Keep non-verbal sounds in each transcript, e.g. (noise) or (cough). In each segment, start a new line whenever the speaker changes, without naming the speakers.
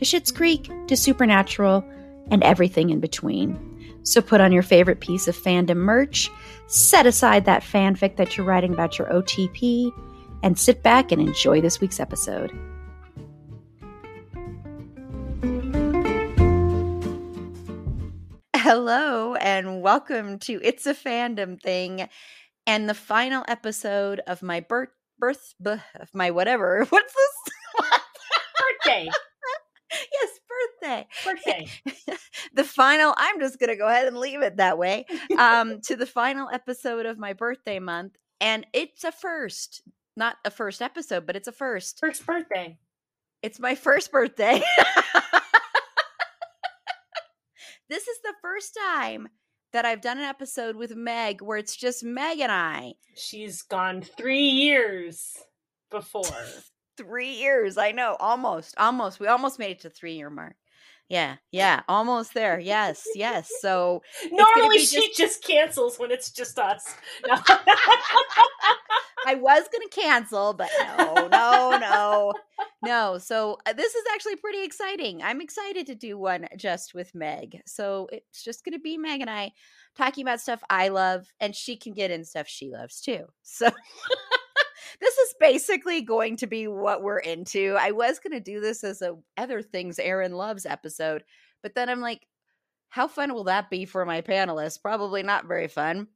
to Schitt's Creek to Supernatural and everything in between. So put on your favorite piece of fandom merch, set aside that fanfic that you're writing about your OTP, and sit back and enjoy this week's episode. Hello, and welcome to It's a Fandom Thing and the final episode of my birth, birth, of my whatever. (laughs) What's this? (laughs)
birthday.
Yes, birthday.
Birthday. (laughs)
the final, I'm just going to go ahead and leave it that way. Um, (laughs) to the final episode of my birthday month. And it's a first, not a first episode, but it's a first.
First birthday.
It's my first birthday. (laughs) this is the first time that I've done an episode with Meg where it's just Meg and I.
She's gone three years before.
Three years. I know. Almost. Almost. We almost made it to three year mark. Yeah. Yeah. Almost there. Yes. Yes. So
normally she just... just... cancels when it's just us. (laughs) No.
I was going to cancel, but no, no, no, no. So uh, this is actually pretty exciting. I'm excited to do one just with Meg. So it's just going to be Meg and I talking about stuff I love, and she can get in stuff she loves too. So (laughs) this is basically going to be what we're into. I was going to do this as a other things Erin loves episode, but then I'm like, how fun will that be for my panelists? Probably not very fun.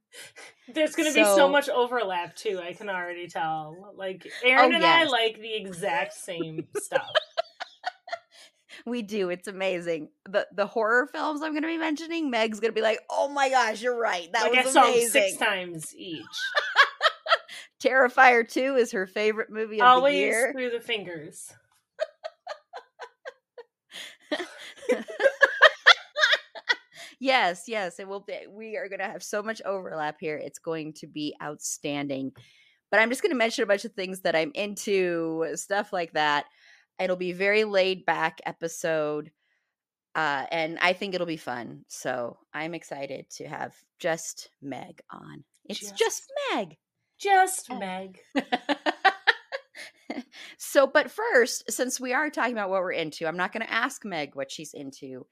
There's going to so, be so much overlap too. I can already tell. Like Erin oh, and yes. I like the exact same stuff. (laughs)
we do. It's amazing. the The horror films I'm going to be mentioning, Meg's going to be like, "Oh my gosh, you're right. That like was I amazing."
six times each.
Terrifier 2 is her favorite movie of
Always
the year.
through the fingers. (laughs)
yes, yes, it will be. We are going to have so much overlap here. It's going to be outstanding. But I'm just going to mention a bunch of things that I'm into, stuff like that. It'll be very laid back episode. Uh, and I think it'll be fun. So I'm excited to have just Meg on. It's just, just Meg.
Just eh. Meg. (laughs)
so, but first, since we are talking about what we're into, I'm not going to ask Meg what she's into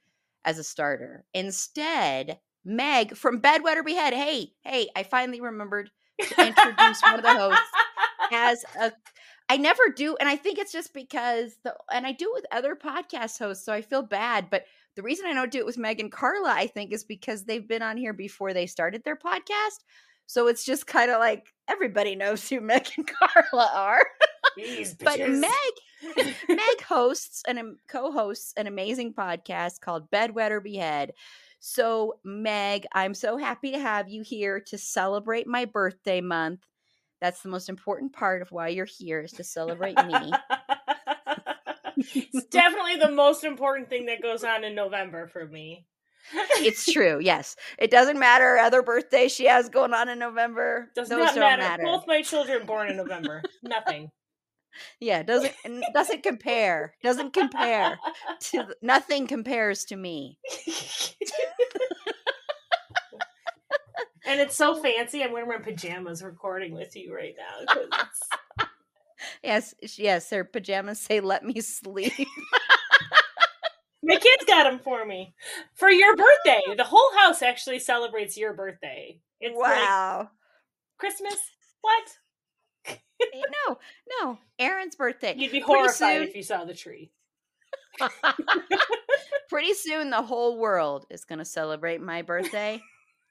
as a starter. Instead, Meg from Bed, Wed, or Behead. Hey, hey, I finally remembered to introduce one of the hosts (laughs) as a I never do, and I think it's just because the and I do it with other podcast hosts, so I feel bad. But the reason I don't do it with Meg and Carla, I think, is because they've been on here before they started their podcast. So it's just kind of like everybody knows who (laughs) Meg and Carla are. (laughs) but Meg (laughs) Meg hosts and co-hosts an amazing podcast called Bed, Wed, or Behead. So Meg, I'm so happy to have you here to celebrate my birthday month. That's the most important part of why you're here is to celebrate me.
it's definitely the most important thing that goes on in November for me
it's true. Yes, it doesn't matter other birthday she has going on in November.
Does Those not matter. matter. Both my children born in November. Nothing. (laughs)
Yeah, doesn't doesn't compare. Doesn't compare to nothing compares to me. (laughs)
and it's so fancy. I'm wearing my pajamas recording with you right now. (laughs)
yes, yes, their pajamas say "Let me sleep."
My kids got them for me for your birthday. The whole house actually celebrates your birthday.
It's wow.
Like Christmas? What?
Eh, no, no. Erin's birthday.
You'd be horrified soon, if you saw the tree. (laughs)
pretty soon, the whole world is going to celebrate my birthday.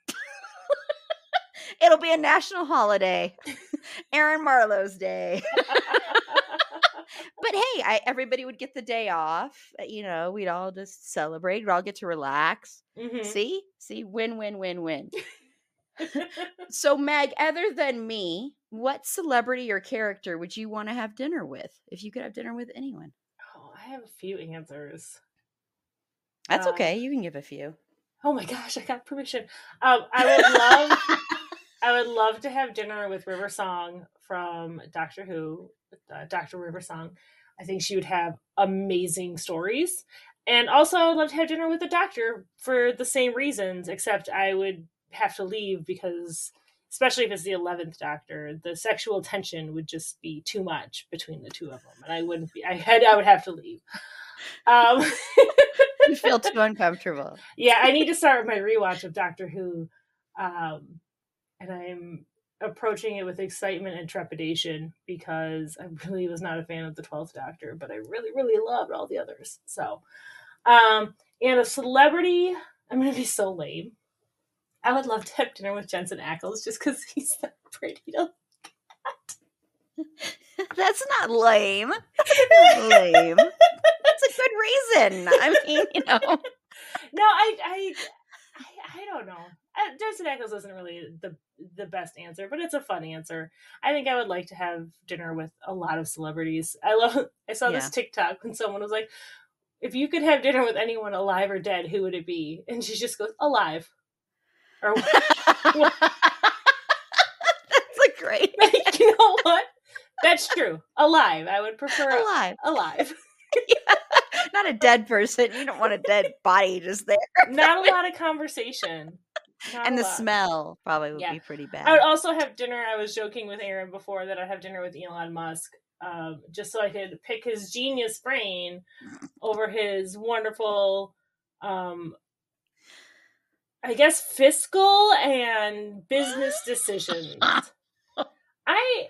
(laughs) It'll be a national holiday. (laughs) Erin Marlowe's day. But hey, I, everybody would get the day off. Uh, you know, we'd all just celebrate. We'd all get to relax. Mm-hmm. See, see, win, win, win, win. (laughs) so, Meg, other than me, what celebrity or character would you want to have dinner with if you could have dinner with anyone?
Oh, I have a few answers.
That's um, okay. You can give a few.
Oh my gosh, I got permission. Um, I would love, (laughs) I would love to have dinner with River Song from Doctor Who, uh, Doctor River Song. I think she would have amazing stories, and also I would love to have dinner with the Doctor for the same reasons. Except I would have to leave because especially if it's the 11th doctor the sexual tension would just be too much between the two of them and i wouldn't be i had i would have to leave um (laughs)
you feel too (laughs) uncomfortable
yeah i need to start with my rewatch of doctor who um and i'm approaching it with excitement and trepidation because i really was not a fan of the 12th doctor but i really really loved all the others so um and a celebrity i'm gonna be so lame I would love to have dinner with Jensen Ackles just because (laughs) he's so pretty to look
at. That's not lame. That's (laughs) not lame. That's a good reason. I mean, you know. (laughs)
No, I, I, I, I don't know. Uh, Jensen Ackles isn't really the the best answer, but it's a fun answer. I think I would like to have dinner with a lot of celebrities. I love. (laughs) I saw yeah. this TikTok when someone was like, "If you could have dinner with anyone alive or dead, who would it be?" And she just goes, "Alive." Or (laughs)
That's a great.
Like, (laughs) you know what? That's true. Alive. I would prefer alive. Alive.
yeah. Not a dead person. You don't want a dead body just there.
Not a lot of conversation.
Not and the lot. smell probably would yeah. be pretty bad.
I would also have dinner. I was joking with Erin before that I'd have dinner with Elon Musk, um, just so I could pick his genius brain over his wonderful um, I guess fiscal and business decisions. (laughs) I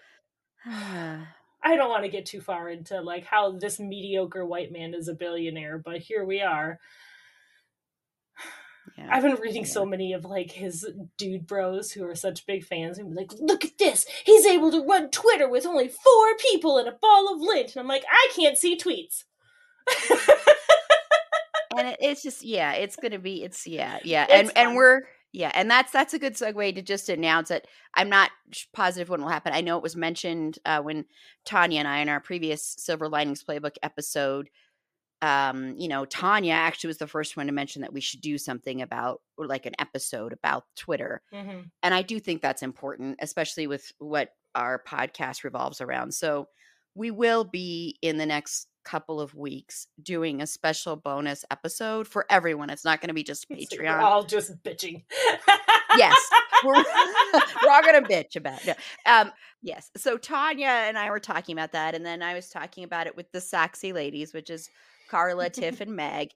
(sighs) I don't want to get too far into like how this mediocre white man is a billionaire, but here we are. Yeah, I've been reading so many of like his dude bros who are such big fans and be like, look at this. He's able to run Twitter with only four people and a ball of lint. And I'm like, I can't see tweets.
and it, it's just yeah, it's gonna be it's yeah yeah, it's and fun. and we're yeah, and that's that's a good segue to just announce it. I'm not positive when will happen. I know it was mentioned uh, when Tanya and I in our previous Silver Linings Playbook episode. Um, you know, Tanya actually was the first one to mention that we should do something about, or like an episode about Twitter. Mm-hmm. And I do think that's important, especially with what our podcast revolves around. So we will be in the next couple of weeks doing a special bonus episode for everyone. It's not going to be just Patreon.
We're all just bitching.
yes, we're, (laughs) (laughs) we're all going to bitch about it. Um, yes. So Tanya and I were talking about that, and then I was talking about it with the Sexy Ladies, which is Carla, Tiff, (laughs) and Meg.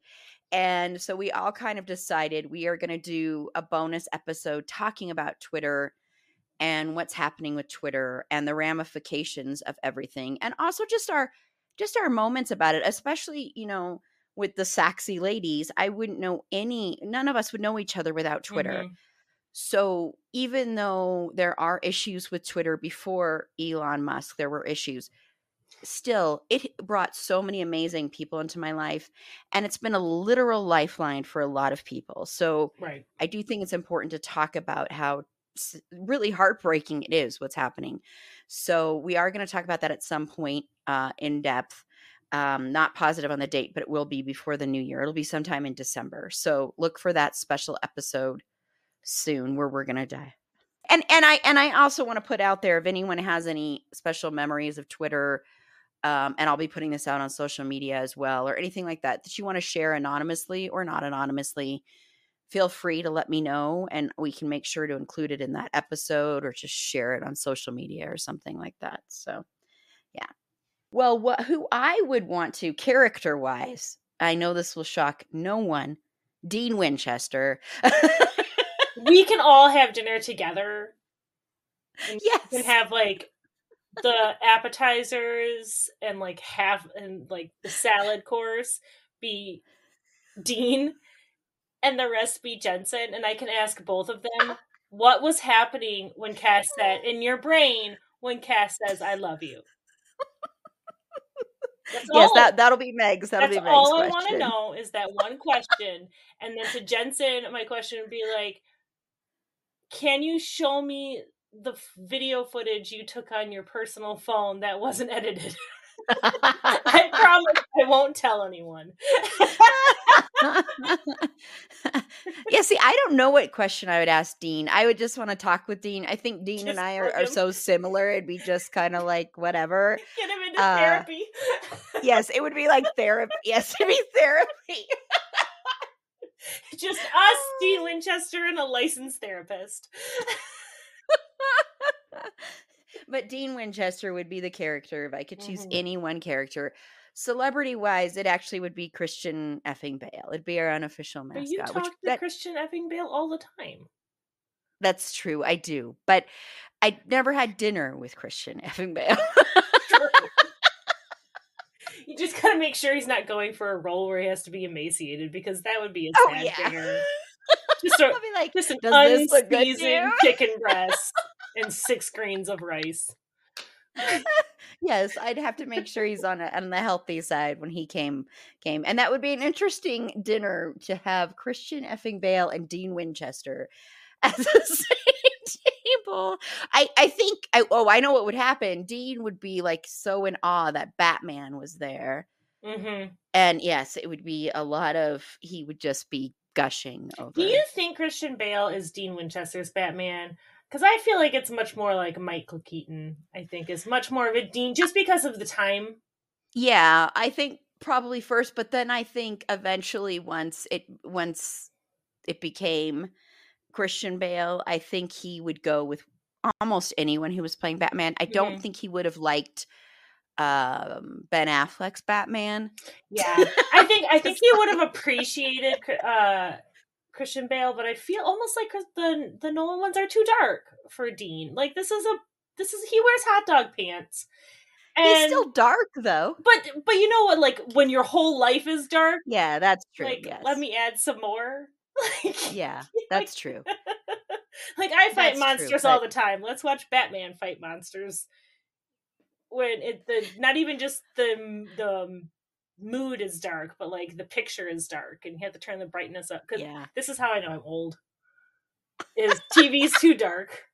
And so we all kind of decided we are going to do a bonus episode talking about Twitter and what's happening with Twitter and the ramifications of everything, and also just our just our moments about it, especially, you know, with the sexy ladies, I wouldn't know any, none of us would know each other without Twitter. Mm-hmm. So even though there are issues with Twitter before Elon Musk, there were issues. Still, it brought so many amazing people into my life, and it's been a literal lifeline for a lot of people. So,
right.
I do think it's important to talk about how really heartbreaking it is what's happening. So we are going to talk about that at some point uh, in depth. Um, not positive on the date, but it will be before the new year. It'll be sometime in December. So look for that special episode soon where we're going to die. And and I and I also want to put out there if anyone has any special memories of Twitter, um, and I'll be putting this out on social media as well, or anything like that that you want to share anonymously or not anonymously feel free to let me know and we can make sure to include it in that episode or just share it on social media or something like that. So, yeah. Well, what who I would want to character wise, I know this will shock no one. Dean Winchester. (laughs)
we can all have dinner together.
And yes.
And have like the appetizers and like half and like the salad course be Dean and the rest be Jensen, and I can ask both of them what was happening when Cass said in your brain when Cass says "I love you."
That's yes, all, that that'll be Meg's. That'll
that's
be Meg's
all
question.
I want to know is that one question, and then to Jensen, my question would be like, "Can you show me the video footage you took on your personal phone that wasn't edited?" (laughs) I (laughs) promise I won't tell anyone. (laughs)
yeah, see, I don't know what question I would ask Dean. I would just want to talk with Dean. I think Dean just and I are, are, so similar. It'd be just kind of like whatever.
Get him into uh, therapy.
yes, it would be like therapy. Yes, it'd be therapy.
just us, Dean Winchester, and a licensed therapist. (laughs)
but Dean Winchester would be the character if I could choose mm-hmm. any one character celebrity wise, it actually would be Christian effing Bale. It'd be our unofficial mascot.
But you talk which, to that, Christian effing Bale all the time.
That's true. I do, but I never had dinner with Christian effing Bale. (laughs) (laughs)
you just gotta make sure he's not going for a role where he has to be emaciated because that would be a
oh,
sad
yeah.
dinner. Just, a, be like, just an unseasoned chicken breast and six grains of rice (laughs)
yes, I'd have to make sure he's on a, on the healthy side when he came came, and that would be an interesting dinner to have Christian effing Bale and Dean Winchester (laughs) at the (laughs) same table. I I think I oh I know what would happen. Dean would be like so in awe that Batman was there,
mm-hmm.
and yes, it would be a lot of he would just be gushing over.
Do you think Christian Bale is Dean Winchester's Batman? Because I feel like it's much more like Michael Keaton. I think is much more of a Dean just because of the time.
Yeah, I think probably first, but then I think eventually once it once it became Christian Bale, I think he would go with almost anyone who was playing Batman. I don't mm-hmm. think he would have liked um Ben Affleck's Batman.
Yeah. (laughs) I think I think he would have (laughs) appreciated uh Christian Bale, but I feel almost like the the Nolan ones are too dark for Dean. Like this is a this is he wears hot dog pants.
And, He's still dark though.
But but you know what? Like when your whole life is dark.
Yeah, that's true.
Like
yes.
let me add some more. (laughs)
Like, yeah, (laughs) that's true. (laughs)
like I fight that's monsters true, all the time. Let's watch Batman fight monsters. When it the not even just the the um, mood is dark, but like the picture is dark, and you have to turn the brightness up. Because yeah. this is how I know I'm old. Is TV's too dark?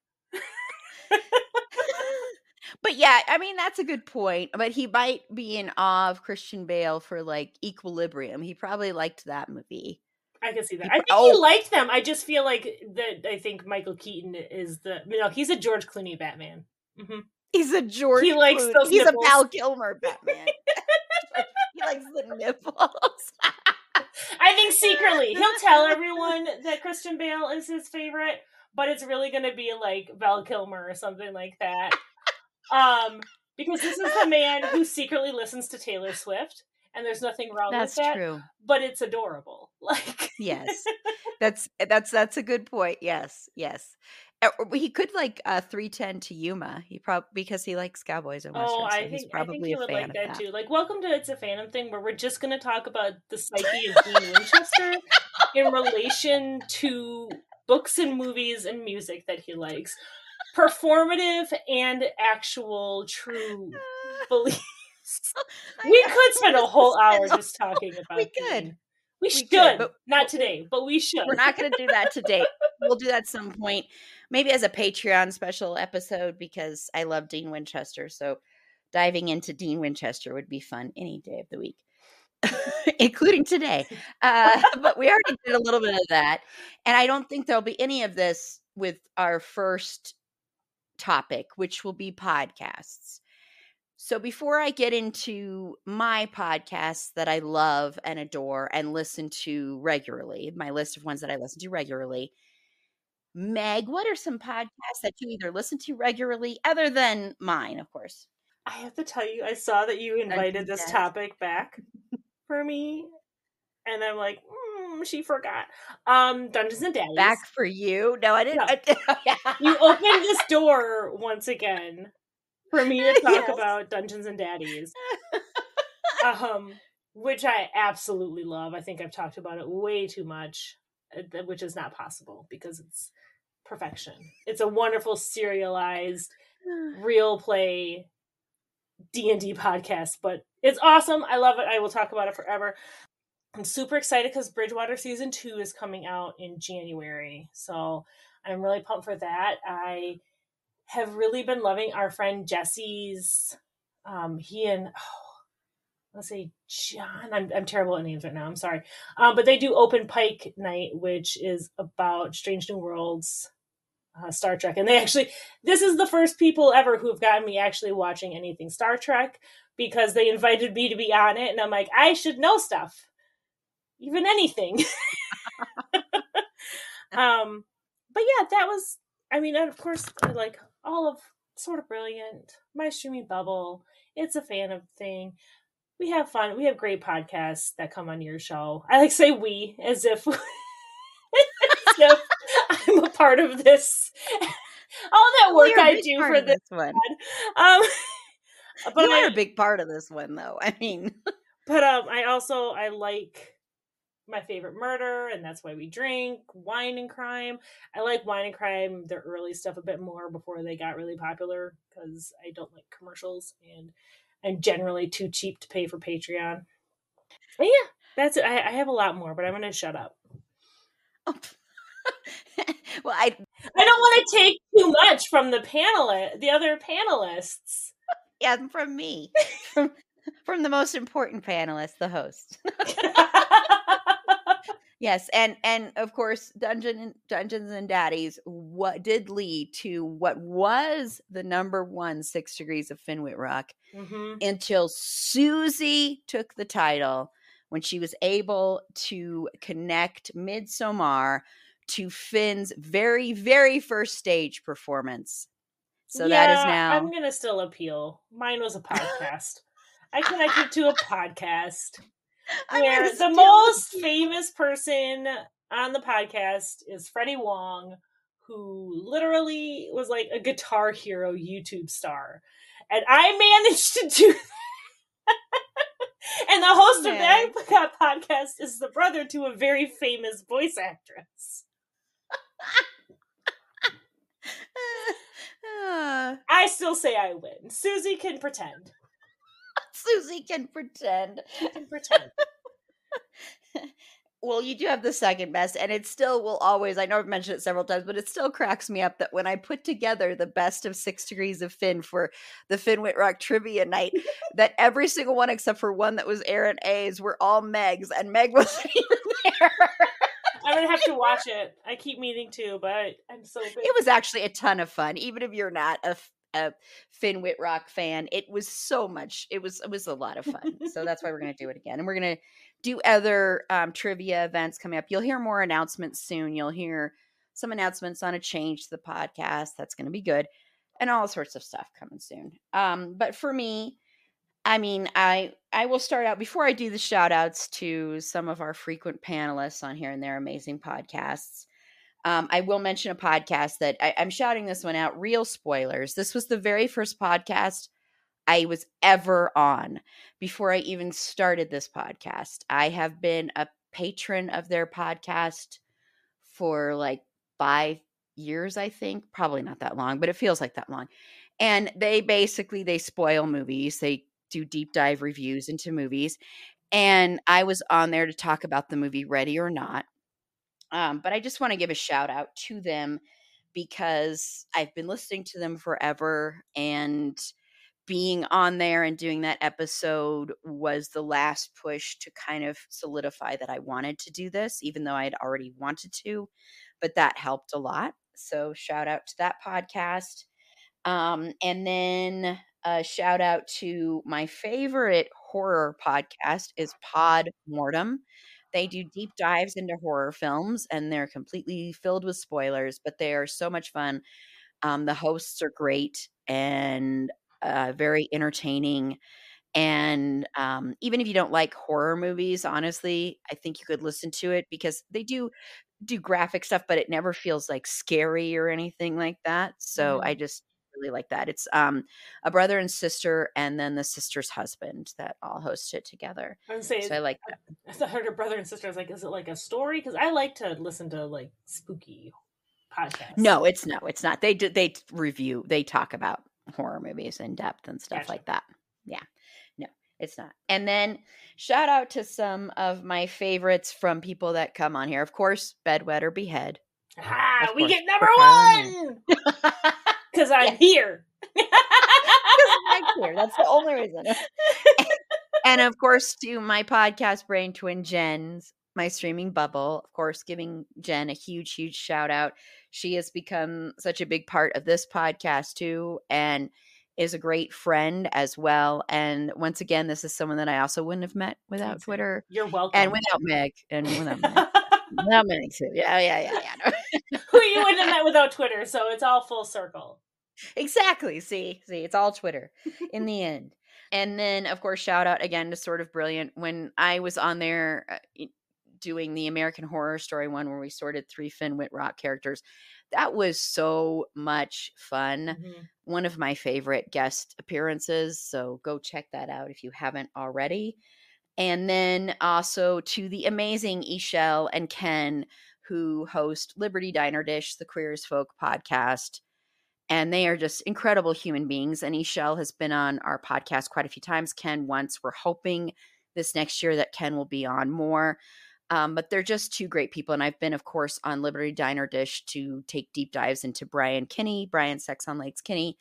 but yeah, I mean that's a good point. But he might be in awe of Christian Bale for like Equilibrium. He probably liked that movie.
I can see that. I think oh. he liked them. I just feel like that. I think Michael Keaton is the. You know, he's a George Clooney Batman.
Mm-hmm. He's a George.
He likes
Clooney.
those.
He's
nipples.
a Val Kilmer Batman (laughs) likes the nipples.
I think secretly (laughs) he'll tell everyone that Christian Bale is his favorite, but it's really going to be like Val Kilmer or something like that. Um, because this is the man who secretly listens to Taylor Swift, and there's nothing wrong
that's
with that.
True.
But it's adorable. (laughs) Like
yes, that's that's that's a good point. Yes, yes. Uh, he could like uh 310 to Yuma. He probably because he likes cowboys and westerns.
Oh, I so think I think he would like that, that, too. Like, welcome to It's a Fandom thing, where we're just going to talk about the psyche of (laughs) Dean Winchester in relation to books and movies and music that he likes, performative and actual true (laughs) beliefs. we could spend a whole hour just talking (laughs) about.
We could.
Dean. We, we should, could, but not today. But we should.
We're not going to do that today. we'll do that some point, maybe as a Patreon special episode because I love Dean Winchester. So diving into Dean Winchester would be fun any day of the week, (laughs) including today. Uh, (laughs) but we already did a little bit of that, and I don't think there'll be any of this with our first topic, which will be podcasts. So before I get into my podcasts that I love and adore and listen to regularly, my list of ones that I listen to regularly, Meg, what are some podcasts (laughs) that you either listen to regularly, other than mine, of course?
I have to tell you, I saw that you invited this topic back (laughs) for me, and I'm like, mm, she forgot. Um, Dungeons and Daddies.
Back for you? No, I didn't.
No. I, (laughs) you opened this door once again for me to talk yes. about Dungeons and Daddies. um, which I absolutely love. I think I've talked about it way too much, which is not possible because it's perfection. It's a wonderful serialized (sighs) real play D&D podcast, but it's awesome. I love it. I will talk about it forever. I'm super excited because Bridgewater season two is coming out in January. So I'm really pumped for that. I have really been loving our friend Jesse's. Um, he and oh, let's say John. I'm I'm terrible at names right now. I'm sorry. Um, but they do Open Pike Night, which is about Strange New Worlds, uh, Star Trek, and they actually this is the first people ever who have gotten me actually watching anything Star Trek because they invited me to be on it, and I'm like I should know stuff, even anything. (laughs) (laughs) um, but yeah, that was. I mean, and of course, like all of sort of brilliant, my streaming bubble. It's a Fandom thing we have fun. We have great podcasts that come on your show. I like say we as if, (laughs) as if I'm a part of this. All that work I do for this, this one. Um, (laughs)
but you are I, a big part of this one, though. I mean,
but um, I also I like my favorite murder, and that's why we drink wine and crime. I like wine and crime, their early stuff a bit more before they got really popular because I don't like commercials and I'm generally too cheap to pay for Patreon. But yeah, that's it. I, I have a lot more, but I'm going to shut up.
Oh. (laughs) well, I
I don't want to take too much from the panel, the other panelists. (laughs)
Yeah, from me, from from the most important panelist, the host. (laughs) Yes, and and of course, Dungeon Dungeons and Daddies what did lead to what was the number one Six Degrees of Finn Wittrock mm-hmm. until Susie took the title when she was able to connect Midsommar to Finn's very very first stage performance. So yeah, that is now.
I'm gonna still appeal. Mine was a (laughs) podcast. I connected to a podcast where the most famous person on the podcast is Freddie Wong, who literally was like a guitar hero YouTube star. And I managed to do (laughs) and the host of that, that podcast is the brother to a very famous voice actress. (laughs) I still say I win. Susie can pretend.
Susie can pretend.
She can pretend. (laughs)
well, you do have the second best, and it still will always. I know I've mentioned it several times, but it still cracks me up that when I put together the best of six degrees of Finn for the Finn Wittrock trivia night, (laughs) that every single one except for one that was Erin A's were all Meg's, and Meg (laughs) wasn't even there.
I'm gonna have to watch it. I keep meaning to, but I'm so. Big.
It was actually a ton of fun, even if you're not a a Finn Wittrock fan. It was so much. It was it was a lot of fun. so that's why we're gonna do it again, and we're gonna do other um, trivia events coming up. You'll hear more announcements soon. You'll hear some announcements on a change to the podcast. That's gonna be good, and all sorts of stuff coming soon. Um, but for me. I mean, I I will start out before I do the shout outs to some of our frequent panelists on here and their amazing podcasts. Um, I will mention a podcast that I, I'm shouting this one out. Real spoilers. This was the very first podcast I was ever on before I even started this podcast. I have been a patron of their podcast for like five years, I think. Probably not that long, but it feels like that long. And they basically they spoil movies. They do deep dive reviews into movies. And I was on there to talk about the movie Ready or Not. Um, but I just want to give a shout out to them because I've been listening to them forever and being on there and doing that episode was the last push to kind of solidify that I wanted to do this, even though I had already wanted to. But that helped a lot. So, shout out to that podcast. Um, and then a shout out to my favorite horror podcast is Pod Mortem. They do deep dives into horror films and they're completely filled with spoilers, but they are so much fun. Um, the hosts are great and uh, very entertaining. And um, even if you don't like horror movies, honestly, I think you could listen to it because they do do graphic stuff, but it never feels like scary or anything like that. So mm. I just really like that. It's um a brother and sister, and then the sister's husband that all host it together. I would say, so I like
that. I heard a brother and sister. I was like, is it like a story? Because I like to listen to like spooky podcast.
No, it's no, it's not. They do they review, they talk about horror movies in depth and stuff
Gotcha.
like that. Yeah. No, it's not. And then shout out to some of my favorites from people that come on here. Of course, Bed, Wed, or Behead.
Ah, we get number one (laughs) because I'm here. (laughs)
Meg's here. That's the only reason. and of course, to my podcast brain twin Jen's my streaming bubble. Of course, giving Jen a huge, huge shout out. She has become such a big part of this podcast too, and is a great friend as well. And once again, this is someone that I also wouldn't have met without. Twitter
You're welcome.
and without Meg and without Meg. (laughs) without Meg too. Yeah, yeah, yeah, yeah.
Who you wouldn't have met without Twitter, so it's all full circle.
Exactly. See, see, it's all Twitter in (laughs) the end. And then, of course, shout out again to Sort of Brilliant. When I was on there uh, doing the American Horror Story one where we sorted three Finn Wittrock characters, that was so much fun. One of my favorite guest appearances. So go check that out if you haven't already. And then also to the amazing Ishelle and Ken, who host Liberty Diner Dish, the Queer as Folk podcast and they are just incredible human beings. And Ishel has been on our podcast quite a few times. Ken once. We're hoping this next year that Ken will be on more. Um, but they're just two great people. And I've been, of course, on Liberty Diner Dish to take deep dives into Brian Kinney, Brian Sex on Lakes Kinney.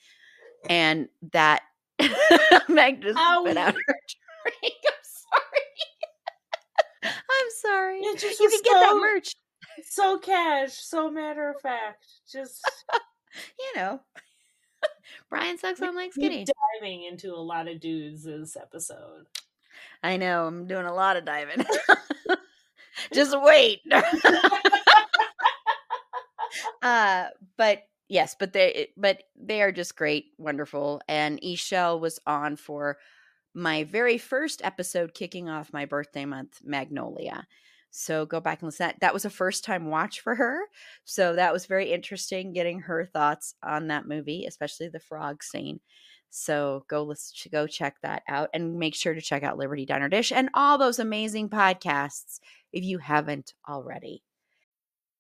And that (laughs) Meg just
Ow.
spit out her drink. (laughs) I'm sorry. (laughs) I'm sorry. You can get that merch.
So cash, so matter of fact. Just
You know. (laughs) Brian sucks on Lakes
keep diving into a lot of dudes this episode.
I know. I'm doing a lot of diving. (laughs) Just wait. (laughs) uh, but yes, but they but they are just great, wonderful. And Eshell was on for my very first episode kicking off my birthday month, Magnolia. So go back and listen. That that was a first time watch for her. So that was very interesting getting her thoughts on that movie, especially the frog scene. So go listen, go check that out, and make sure to check out Liberty Diner Dish and all those amazing podcasts if you haven't already.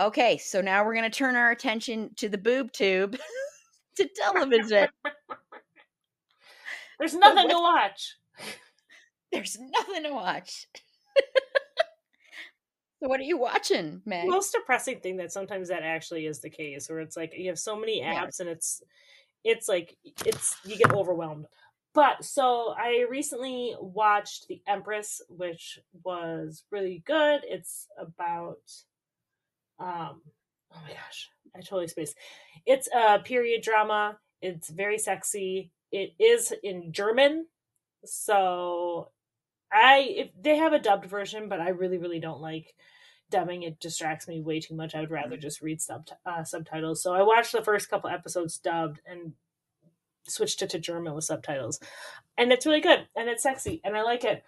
Okay, so now we're going to turn our attention to the boob tube (laughs) to television. (laughs)
There's nothing to watch.
There's nothing to watch. so what are you watching, Meg?
Most depressing thing that sometimes that actually is the case, where it's like you have so many
Yeah.
apps and it's it's like it's you get overwhelmed. But so I recently watched The Empress, which was really good. It's about um oh my gosh, I totally spaced. It's a period drama. It's very sexy. It is in German. So I if they have a dubbed version, but I really, really don't like dubbing. It distracts me way too much. I would rather just read sub- uh, subtitles. So I watched the first couple episodes dubbed and switched it to German with subtitles. And it's really good and it's sexy and I like it.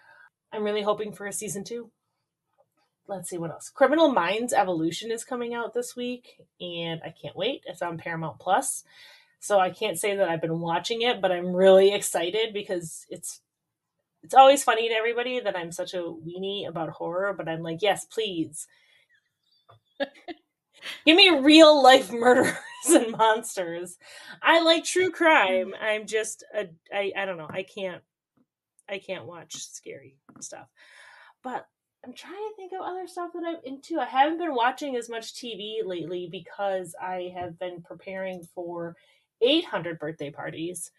I'm really hoping for a season two. Let's see what else. Criminal Minds Evolution is coming out this week and I can't wait. It's on Paramount Plus. So I can't say that I've been watching it, but I'm really (laughs) excited because it's it's always funny to everybody that I'm such a weenie about horror, but I'm like, yes, please. (laughs) Give me real life murderers (laughs) and monsters. I like true crime. Mm-hmm. I'm just a I I don't know. I can't I can't watch scary stuff. But I'm trying to think of other stuff that I'm into. I haven't been watching as much TV lately because I have been preparing for 800 birthday parties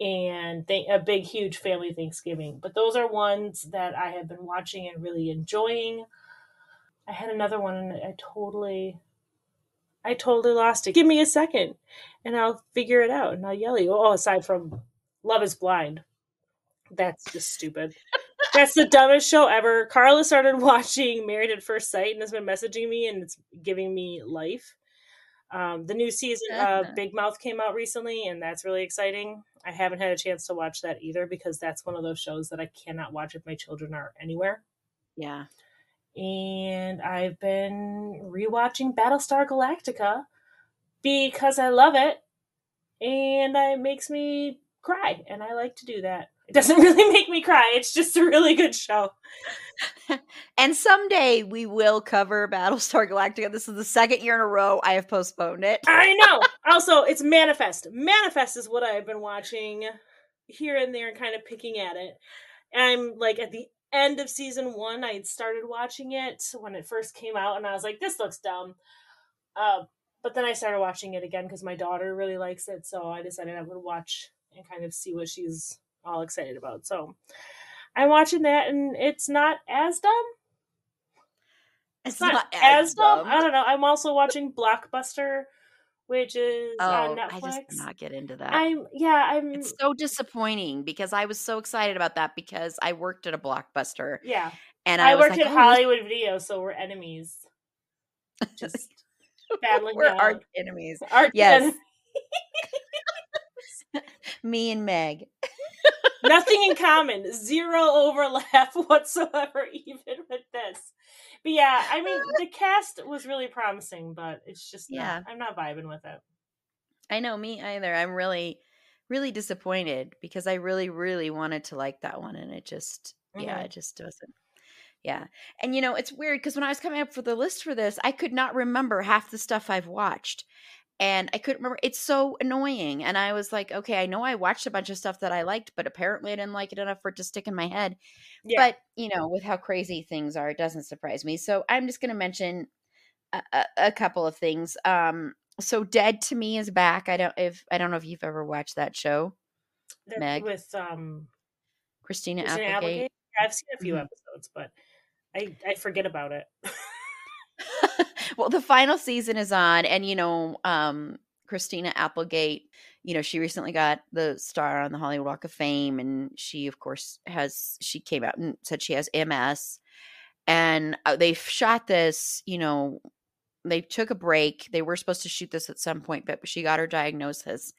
and th- a big, huge family Thanksgiving. But those are ones that I have been watching and really enjoying. I had another one and I totally, I totally lost it. Give me a second and I'll figure it out and I'll yell at you. Oh, aside from Love is Blind. That's just stupid. (laughs) That's the dumbest show ever. Carla started (laughs) watching Married at First Sight and has been messaging me and it's giving me life. Um, the new season of Big Mouth came out recently, and that's really exciting. I haven't had a chance to watch that either because that's one of those shows that I cannot watch if my children are anywhere.
Yeah.
And I've been rewatching Battlestar Galactica because I love it and it makes me cry, and I like to do that. It doesn't (laughs) really make me cry. It's just a really good show. (laughs)
and someday we will cover Battlestar Galactica. This is the second year in a row I have postponed it.
I know. (laughs) Also, it's Manifest. Manifest is what I've been watching here and there and kind of picking at it. I'm like at the end of season one, I had started watching it when it first came out, and I was like, this looks dumb. Uh, but then I started watching it again because my daughter really likes it. So I decided I would watch and kind of see what she's all excited about. So I'm watching that, and it's not as dumb.
It's,
It's not,
not
as dumb.
dumb.
I don't know. I'm also watching Blockbuster, which is on
Oh, I
Netflix.
just cannot get into that.
I'm yeah. I'm
it's so disappointing because I was so excited about that because I worked at a blockbuster
yeah.
and I,
I, worked
like,
at
"Oh, this-
Hollywood Video, so we're enemies. Just (laughs) battling
we're
out.
enemies.
Arch
Yes. (laughs) Me and Meg.
Nothing in common. Zero overlap (laughs) whatsoever, even with this. But yeah, I mean, (laughs) the cast was really promising, but it's just not-
Yeah.
I'm not vibing with it.
I know me either. I'm really, really disappointed because I really, really wanted to like that one, and it just, yeah,
Mhm.
it just doesn't. Yeah, and you know it's weird because when I was coming up for the list for this, I could not remember half the stuff I've watched, and I couldn't remember. It's so annoying, and I was like, okay, I know I watched a bunch of stuff that I liked, but apparently I didn't like it enough for it to stick in my head.
Yeah.
But you know, with how crazy things are, it doesn't surprise me. So I'm just going to mention a, a, a couple of things. Um, so Dead to Me is back. I don't if I don't know if you've ever watched that show,
That-
Meg.
with um
Christina,
Christina
Applegate.
Applegate. I've seen a few
Mhm.
episodes, but I I forget about it. (laughs)
well, the final season is on, and you know, um, Christina Applegate. You know, she recently got the star on the Hollywood Walk of Fame, and she, of course, has she came out and said she has MS, and uh, they shot this. You know, they took a break. They were supposed to shoot this at some point, but she got her diagnosis.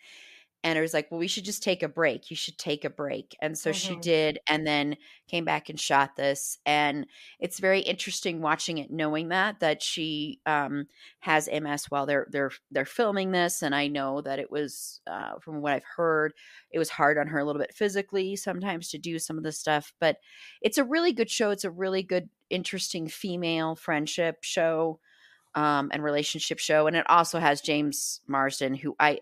And it was like, well, we should just take a break. You should take a break. And so she
Mhm.
did, and then came back and shot this. And it's very interesting watching it, knowing that that she um, has MS while they're they're they're filming this. And I know that it was, uh, from what I've heard, it was hard on her a little bit physically sometimes to do some of the stuff. But it's a really good show. It's a really good, interesting female friendship show um, and relationship show. And it also has James Marsden, who I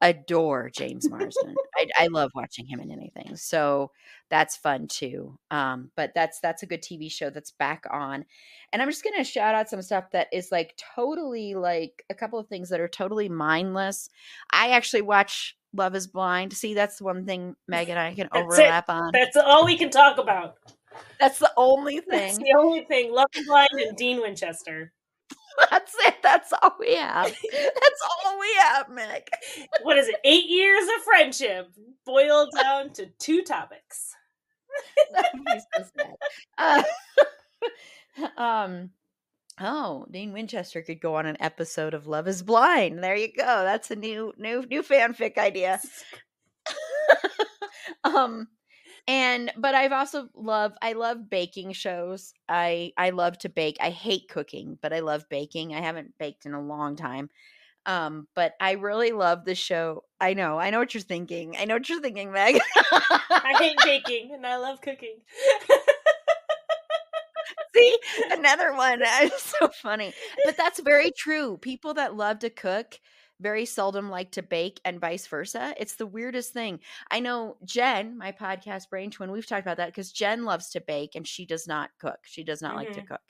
adore James (laughs) Marsden. I, I love watching him in anything. So that's fun too. Um, but that's that's a good TV show that's back on. And I'm just gonna shout out some stuff that is like totally like a couple of things that are totally mindless. I actually watch Love is Blind. See, that's the one thing Meg and I can
it.
overlap on.
That's all we can talk about.
That's the only thing.
That's the only thing. Love is Blind and Dean Winchester.
That's it. That's all we have. (laughs) That's all we have, Meg.
What is it? Eight years of friendship boiled (laughs) down to two topics.
That would be so. Uh, (laughs) um. Oh, Dean Winchester could go on an episode of Love Is Blind. There you go. That's a new, new, new fanfic idea. um, and but I've also love I love baking shows. I I love to bake. I hate cooking, but I love baking. I haven't baked in a long time. Um, but I really love the show. I know, I know what you're thinking. I know what you're thinking, Meg.
I hate (laughs) baking and I love cooking.
See, another one. (laughs) It's so funny. But that's very true. People that love to cook very seldom like to bake and vice versa. It's the weirdest thing. I know Jen, my podcast brain twin, we've talked about that because Jen loves to bake and she does not cook. She does not like to
Mhm.
cook.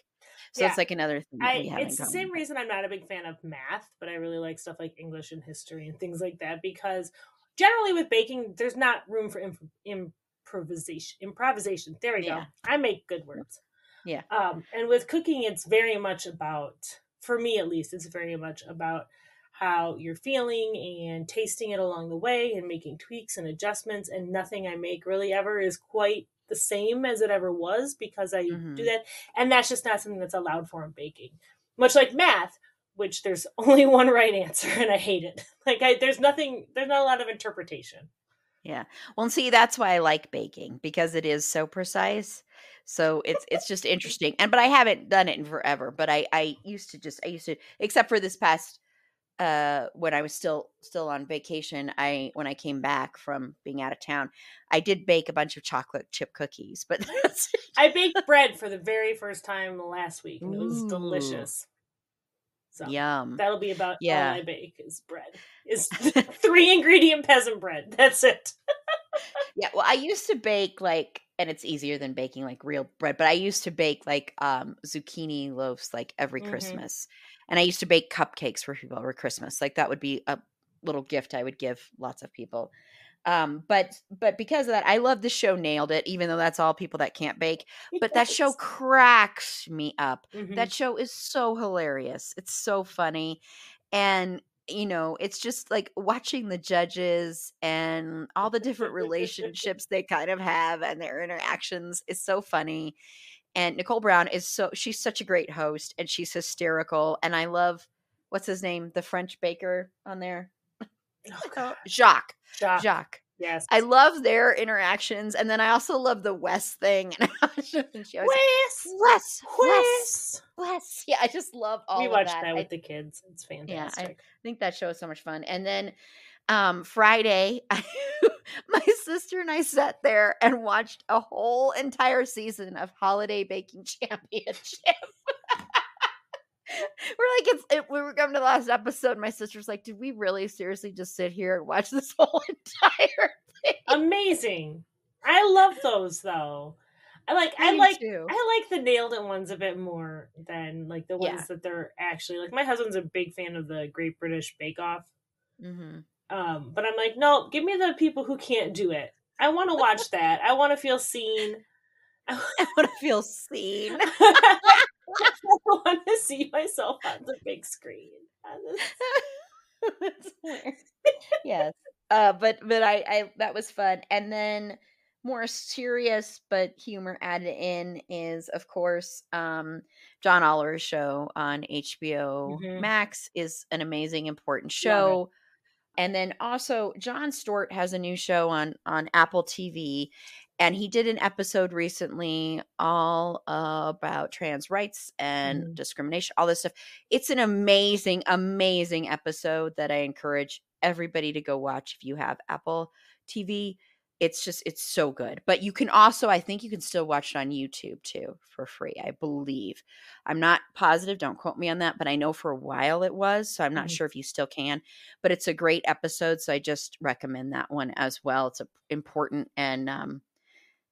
So
Yeah.
it's like another thing
I, it's the same reason I'm not a big fan of math, but I really like stuff like English and history and things like that because generally with baking, there's not room for imp- improvisation. Improvisation. There we
Yeah.
go. I make good words.
Yeah.
Um, and with cooking, it's very much about, for me at least, it's very much about how you're feeling and tasting it along the way and making tweaks and adjustments. And nothing I make really ever is quite the same as it ever was because I
Mhm.
do that. And that's just not something that's allowed for in baking. Much like math, which there's (laughs) only one right answer, and I hate it. (laughs) Like, I, there's nothing, there's not a lot of interpretation.
Yeah. Well, see, that's why I like baking because it is so precise. So it's it's just interesting. And but I haven't done it in forever. But I I used to just I used to except for this past uh when I was still still on vacation, I when I came back from being out of town, I did bake a bunch of chocolate chip cookies. But (laughs)
I baked bread for the very first time last week, and it was
Ooh.
delicious. So
yum.
that'll be about
Yeah.
all I bake is bread. Is (laughs) three ingredient peasant bread. That's it. (laughs)
Yeah, well, I used to bake like, and it's easier than baking like real bread, but I used to bake like um zucchini loaves like every
Mhm.
Christmas. And I used to bake cupcakes for people over Christmas. Like that would be a little gift I would give lots of people. Um, but but because of that, I love the show Nailed It, even though that's all people that can't bake. But that show cracks me up.
Mhm.
That show is so hilarious. It's so funny. And you know, it's just like watching the judges and all the different (laughs) relationships they kind of have and their interactions is so funny. And Nicole Byer is so she's such a great host and she's hysterical. And I love what's his name? The French baker on there.
Oh, God. (laughs)
Jacques. Jacques.
Yes.
I love their interactions. And then I also love the Wes thing. (laughs) And she always
Wes.
Wes, Wes,
Wes.
Yeah, I just love all
We watched
that.
that,
I
with the kids. It's fantastic.
I think that show is so much fun. And then um Friday, (laughs) (laughs) my sister and I sat there and watched a whole entire season of Holiday Baking (laughs) Championship. we're like, it's it, we were coming to the last episode. My sister's like, did we really seriously just sit here and watch this (laughs) whole entire thing?
Amazing. I love those though. I like. I, like.
too.
I like the nailed it ones a bit more than like the ones
Yeah.
that they're actually like. My husband's a big fan of the Great British Bake Off.
Mhm.
Um, but I'm like, no, give me the people who can't do it. I want to watch (laughs) that. I want to feel seen. (laughs)
I want to feel seen. (laughs)
I want to see myself on the big screen.
That's hilarious. yes. Uh, but but I, I that was fun. And then more serious but humor added in is of course um John Oliver's show on HBO
Mhm.
Max is an amazing important show. And then also Jon Stewart has a new show on on Apple TV and he did an episode recently all about trans rights and
Mhm.
discrimination all this stuff it's an amazing amazing episode that i encourage everybody to go watch if you have apple tv it's just it's so good but you can also i think you can still watch it on youtube too for free i believe i'm not positive don't quote me on that but i know for a while it was so i'm not
Mhm.
sure if you still can but it's a great episode so i just recommend that one as well it's a, important and um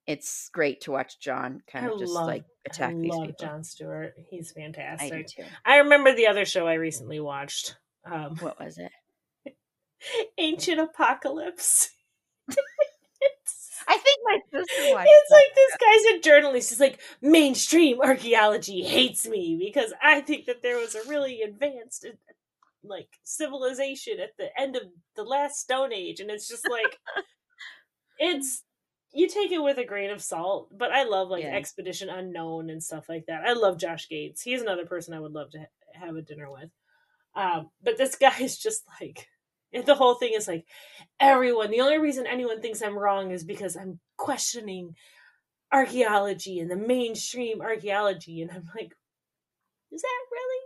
it's great to watch john kind
I
of just
love-
like attack
I
these
love
people
Jon Stewart. He's
i do
fantastic.
too
I remember the other show I recently watched. Um,
what was it (laughs)
Ancient Apocalypse. (laughs)
I think my sister watched
it's like this guy's a journalist. He's like, mainstream archaeology hates me because I think that there was a really advanced uh, like civilization at the end of the last stone age. And it's just like (laughs) it's you take it with a grain of salt but i love like
Yeah.
expedition unknown and stuff like that. I love josh gates. He's another person i would love to ha- have a dinner with. Um but this guy is just like the whole thing is like everyone the only reason anyone thinks i'm wrong is because i'm questioning archaeology and the mainstream archaeology and i'm like is that really?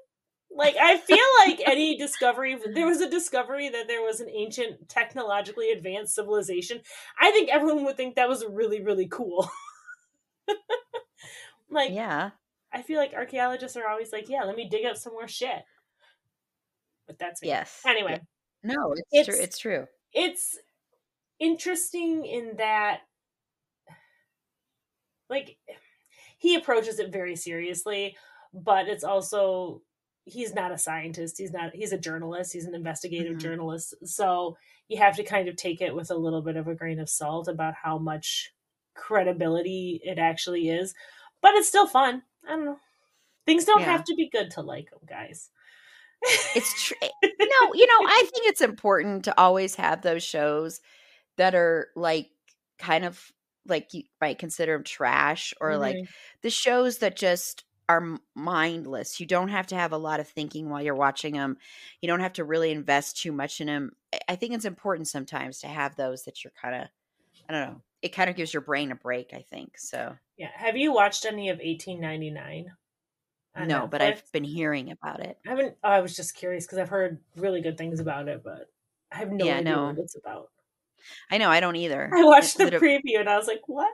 Like i feel like (laughs) any discovery there was a discovery that there was an ancient technologically advanced civilization. I think everyone would think that was really really cool. (laughs) Like
yeah.
I feel like archaeologists are always like yeah let me dig up some more shit. But that's me.
yes.
Anyway.
Yeah. No it's, true
It's-
it's true
it's interesting in that like he approaches it very seriously but it's also he's not a scientist he's not he's a journalist he's an investigative
Mhm.
journalist so you have to kind of take it with a little bit of a grain of salt about how much credibility it actually is but it's still fun i don't know things don't
Yeah.
have to be good to like them guys
it's true (laughs) no you know i think it's important to always have those shows that are like kind of like you might consider them trash or like
Mhm.
the shows that just are mindless. You don't have to have a lot of thinking while you're watching them. You don't have to really invest too much in them. I think it's important sometimes to have those that you're kind of, I don't know, it kind of gives your brain a break, I think. So,
yeah. Have you watched any of 1899?
No, Netflix? but I've been hearing about it.
I haven't, oh, I was just curious because I've heard really good things about it, but I have no yeah, idea no. what it's about.
I know, I don't either.
I watched the preview and I was like, what?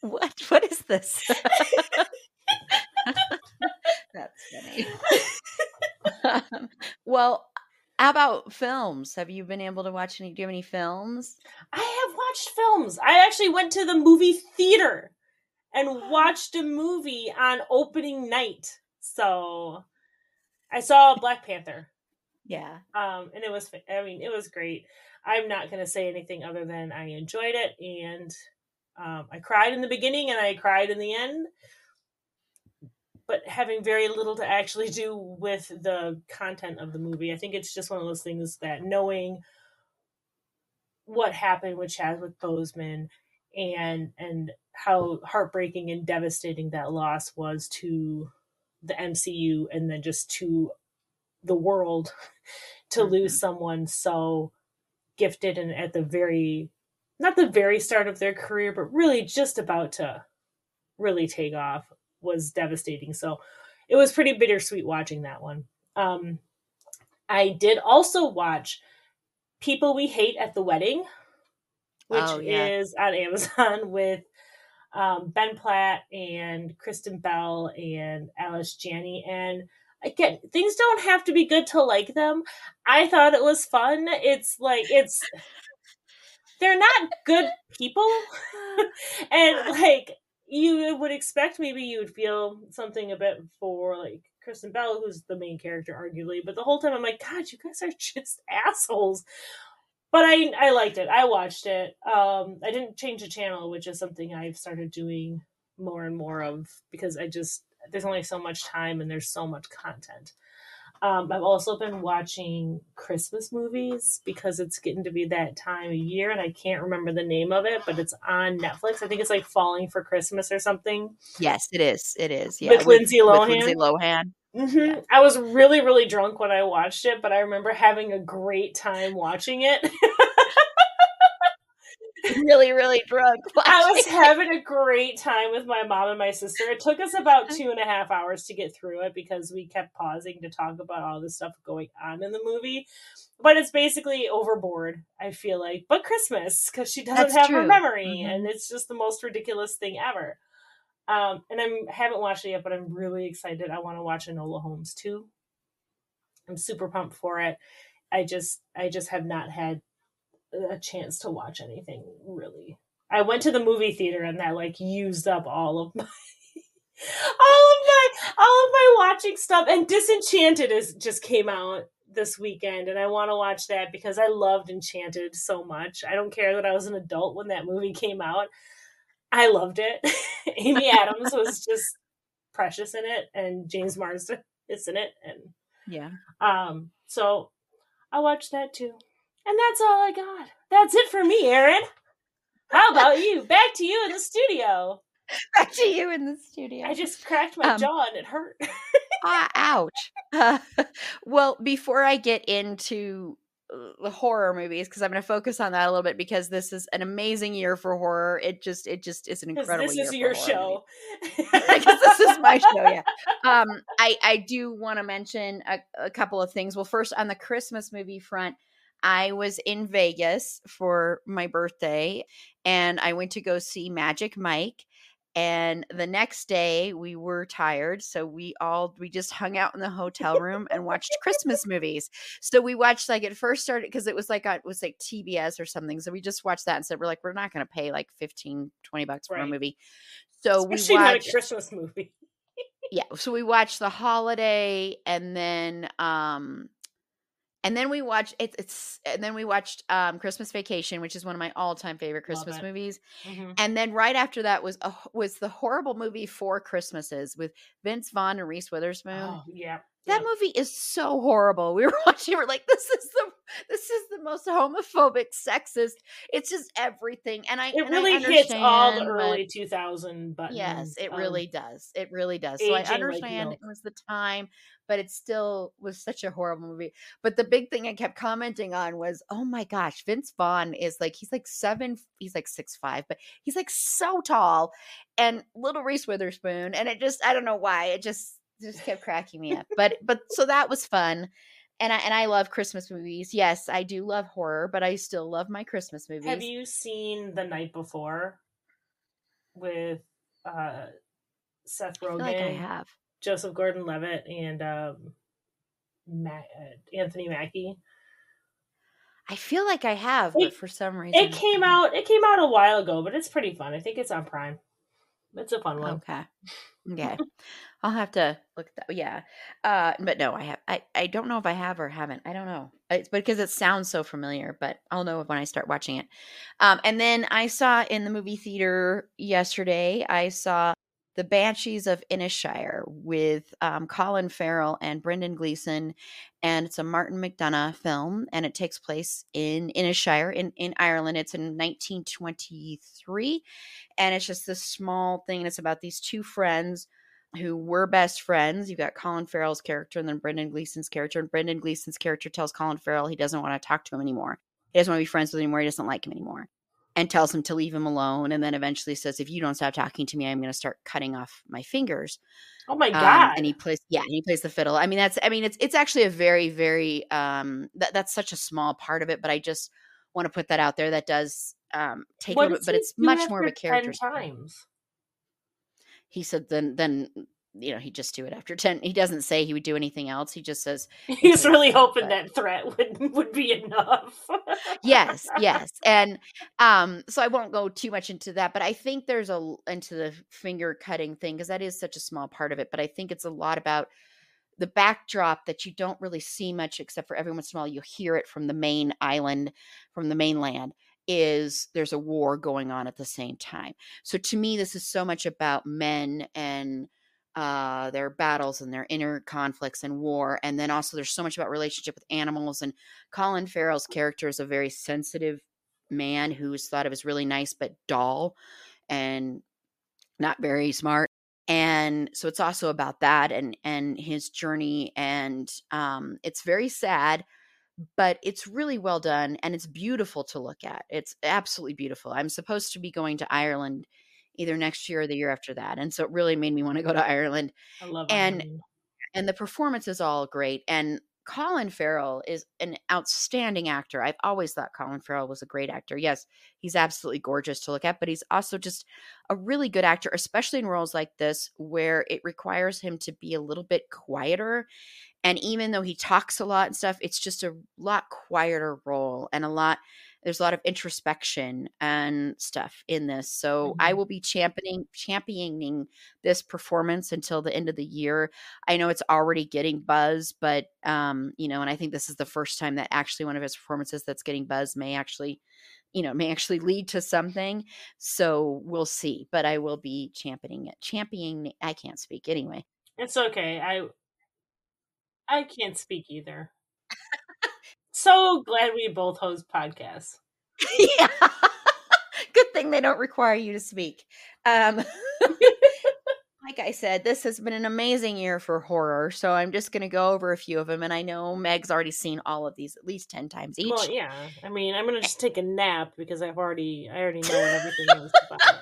What? What is this? (laughs) That's funny. um, well, how about films? Have you been able to watch any? Do you have any films?
I have watched films. I actually went to the movie theater and watched a movie on opening night. So I saw Black Panther.
Yeah.
Um, and it was, I mean, it was great. I'm not going to say anything other than I enjoyed it. And um, I cried in the beginning and I cried in the end but having very little to actually do with the content of the movie. I think it's just one of those things that knowing what happened with Chadwick Boseman and and how heartbreaking and devastating that loss was to the MCU and then just to the world (laughs) to mm-hmm. lose someone so gifted and at the very not the very start of their career but really just about to really take off was devastating. So it was pretty bittersweet watching that one. Um, I did also watch People We Hate at the Wedding, which oh, yeah. is on Amazon (laughs) with um, Ben Platt and Kristen Bell and Alice Janney. And again, things don't have to be good to like them. I thought it was fun. It's like, it's. They're not good people. (laughs) and (laughs) like you would expect maybe you would feel something a bit for like Kristen Bell, who's the main character, arguably. But the whole time I'm like, God, you guys are just assholes. But I I liked it. I watched it. Um, I didn't change the channel, which is something I've started doing more and more of because I just there's only so much time and there's so much content. Um, I've also been watching Christmas movies because it's getting to be that time of year, and I can't remember the name of it, but it's on Netflix. I think it's like Falling for Christmas or something.
Yes, it is. It is.
Yeah, with, with Lindsay Lohan. With
Lindsay Lohan.
Mm-hmm. Yeah. I was really, really drunk when I watched it, but I remember having a great time watching it. (laughs)
really, really drunk. (laughs)
I was having a great time with my mom and my sister. It took us about two and a half hours to get through it because we kept pausing to talk about all the stuff going on in the movie. But it's basically overboard, I feel like. But Christmas, because she doesn't That's have true. her memory, mm-hmm. and it's just the most ridiculous thing ever. Um, and I haven't watched it yet, but I'm really excited. I want to watch Enola Holmes too. I'm super pumped for it. I just, I just have not had a chance to watch anything really. I went to the movie theater and that like used up all of my (laughs) all of my all of my watching stuff and Disenchanted is just came out this weekend and I want to watch that because I loved Enchanted so much. I don't care that I was an adult when that movie came out. I loved it. (laughs) Amy (laughs) Adams was just precious in it and James Marsden is in it and
yeah.
Um so I watched that too. And that's all I got. That's it for me, Erin. How about you? Back to you in the studio. (laughs)
Back to you in the studio.
I just cracked my um, jaw and it hurt. (laughs)
ah, ouch. Uh, (laughs) well, before I get into uh, the horror movies because I'm going to focus on that a little bit because this is an amazing year for horror. It just it just is an incredible.
This is your show.
Because this is my show. Yeah. Um, I I do want to mention a, a couple of things. Well, first on the Christmas movie front, I was in Vegas for my birthday and I went to go see Magic Mike. And the next day we were tired. So we all, we just hung out in the hotel room and watched Christmas (laughs) movies. So we watched like it first started because it was like, it was like TBS or something. So we just watched that and said, we're like, we're not going to pay like 15, 20 bucks for right. a movie. So
Especially
we watched
a Christmas movie.
yeah. So we watched The Holiday and then, um, and then we watched it's, it's and then we watched um, Christmas Vacation, which is one of my all-time favorite Christmas movies. Mm-hmm. And then right after that was a, was the horrible movie Four Christmases with Vince Vaughn and Reese Witherspoon. Oh,
yeah.
That movie is so horrible. We were (laughs) watching. We're like, this is the this is the most homophobic, sexist. It's just everything. And I
It
and I
really hits all the early
but-
2000 buttons.
Yes, it
of-
really does. It really does. So I
aging like
understand
milk.
it was the time, but it still was such a horrible movie. But the big thing I kept commenting on was, oh my gosh, Vince Vaughn is like he's like seven, he's like six five, but he's like so tall, and little Reese Witherspoon, and it just I don't know why it just just kept cracking me up. But but so that was fun. And I and I love Christmas movies. Yes, I do love horror, but I still love my Christmas movies.
Have you seen The Night Before with uh, Seth
I
Rogen,
feel like I have.
Joseph Gordon-Levitt, and um, uh, Anthony Mackie?
I feel like I have,
It-
but for some reason
It came out. It came out a while ago, but it's pretty fun. I think it's on Prime. It's a fun one.
Okay. Okay. (laughs) I'll have to look at that. Yeah. Uh but no, I have I I don't know if I have or haven't. I don't know. It's because it sounds so familiar, but I'll know when I start watching it. Um and then I saw in the movie theater yesterday, I saw The Banshees of Inisherin with um, Colin Farrell and Brendan Gleeson and it's a Martin McDonagh film and it takes place in Inisherin in in Ireland. It's in 1923 and it's just this small thing it's about these two friends who were best friends. You've got colin farrell's character and then brendan gleeson's character and brendan gleeson's character tells colin farrell he doesn't want to talk to him anymore. He doesn't want to be friends with him anymore. He doesn't like him anymore and tells him to leave him alone and then eventually says if you don't stop talking to me i'm going to start cutting off my fingers
Oh my
um,
god!
and he plays yeah and he plays the fiddle i mean that's i mean it's it's actually a very very um that, that's such a small part of it but i just want to put that out there that does um take
What
a little but it's much more of a character
10
study.
times.
he said then then you know he'd just do it after (laughs) 10 he doesn't say he would do anything else he just says (laughs)
He was really hoping that threat would would be enough. (laughs)
yes yes and um so i won't go too much into that but i think there's a into the finger cutting thing because that is such a small part of it but i think it's a lot about the backdrop that you don't really see much except for every once in a while you hear it from the main island from the mainland is there's a war going on at the same time so to me this is so much about men and uh their battles and their inner conflicts and war and then also there's so much about relationship with animals and colin farrell's character is a very sensitive man who's thought of as really nice but dull and not very smart and so it's also about that and and his journey and um it's very sad but it's really well done and it's beautiful to look at. It's absolutely beautiful. I'm supposed to be going to ireland either next year or the year after that and so it really made me want to go to ireland
I love
And-
Ireland.
and the performance is all great and colin farrell is an outstanding actor i've always thought colin farrell was a great actor yes he's absolutely gorgeous to look at but he's also just a really good actor especially in roles like this where it requires him to be a little bit quieter and even though he talks a lot and stuff it's just a lot quieter role and a lot there's a lot of introspection and stuff in this so i
Mhm.
will be championing championing this performance until the end of the year I know it's already getting buzz, but um, you know, and I think this is the first time that actually one of his performances that's getting buzz may actually, you know, may actually lead to something. So we'll see. But I will be championing it. Championing I can't speak anyway.
It's okay. I I can't speak either. So glad we both host podcasts. (laughs)
yeah. Good thing they don't require you to speak. Um (laughs) like I said, this has been an amazing year for horror. So I'm just going to go over a few of them. And I know Meg's already seen all of these at least 10 times each.
Well, yeah. I mean, I'm gonna just take a nap because I've already I already know everything is (laughs) about.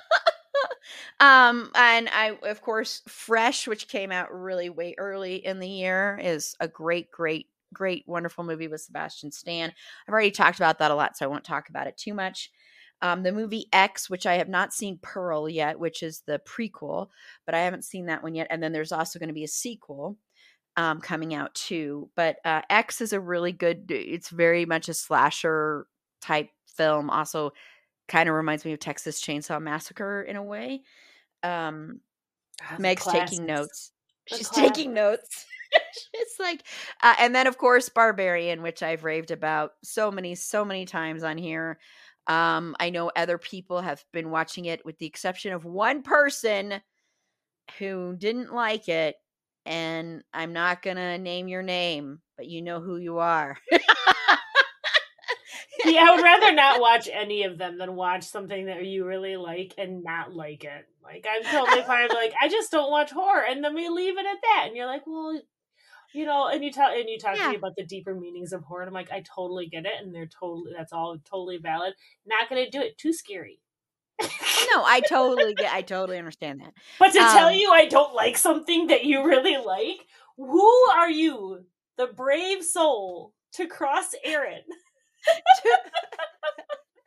um and i of course fresh which came out really way early in the year is a great great great wonderful movie with sebastian stan. I've already talked about that a lot so i won't talk about it too much. Um, the movie x which i have not seen pearl yet which is the prequel but i haven't seen that one yet and then there's also going to be a sequel um, coming out too but uh, x is a really good it's very much a slasher type film also kind of reminds me of texas chainsaw massacre in a way. Um
Ah,
meg's
classics.
taking notes.
The
she's taking notes (laughs) it's like uh, and then of course barbarian which i've raved about so many so many times on here um i know other people have been watching it with the exception of one person who didn't like it and I'm not going to name your name, but you know who you are.
yeah, I would rather not (laughs) watch any of them than watch something that you really like and not like it. Like I'm totally fine. Like I just don't watch horror, and then we leave it at that. And you're like, well, you know, and you tell and you talk yeah. to me about the deeper meanings of horror. And I'm like, I totally get it, and they're totally that's all totally valid. Not gonna do it. Too scary.
no, I totally get. I (laughs) totally understand that.
But to um, tell you I don't like something that you really like, who are you, the brave soul, to cross Erin? (laughs)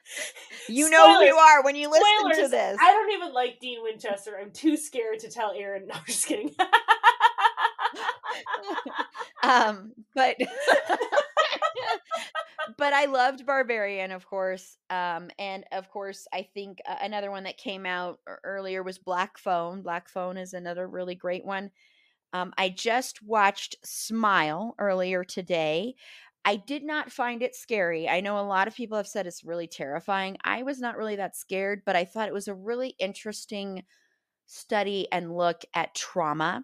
(laughs)
you know Spoilers. who you are when you listen Spoilers. to this.
I don't even like Dean Winchester. I'm too scared to tell Erin. No, I'm just kidding. (laughs)
um, but (laughs) but I loved Barbarian, of course. Um, and of course, I think uh, another one that came out earlier was Black Phone. Black Phone is another really great one. Um, I just watched Smile earlier today. I did not find it scary. I know a lot of people have said it's really terrifying. I was not really that scared, but I thought it was a really interesting study and look at trauma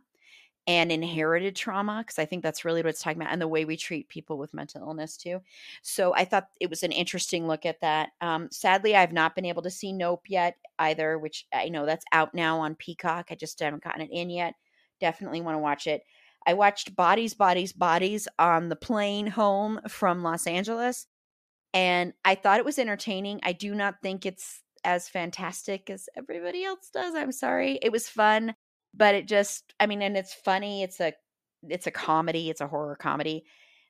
and inherited trauma because I think that's really what it's talking about and the way we treat people with mental illness too. So I thought it was an interesting look at that. Um, sadly, I've not been able to see Nope yet either, which I know that's out now on Peacock. I just haven't gotten it in yet. Definitely want to watch it. I watched Bodies, Bodies, Bodies on the plane home from Los Angeles, and I thought it was entertaining. I do not think it's as fantastic as everybody else does. I'm sorry. It was fun, but it just I mean, and it's funny. It's a it's a comedy, it's a horror comedy.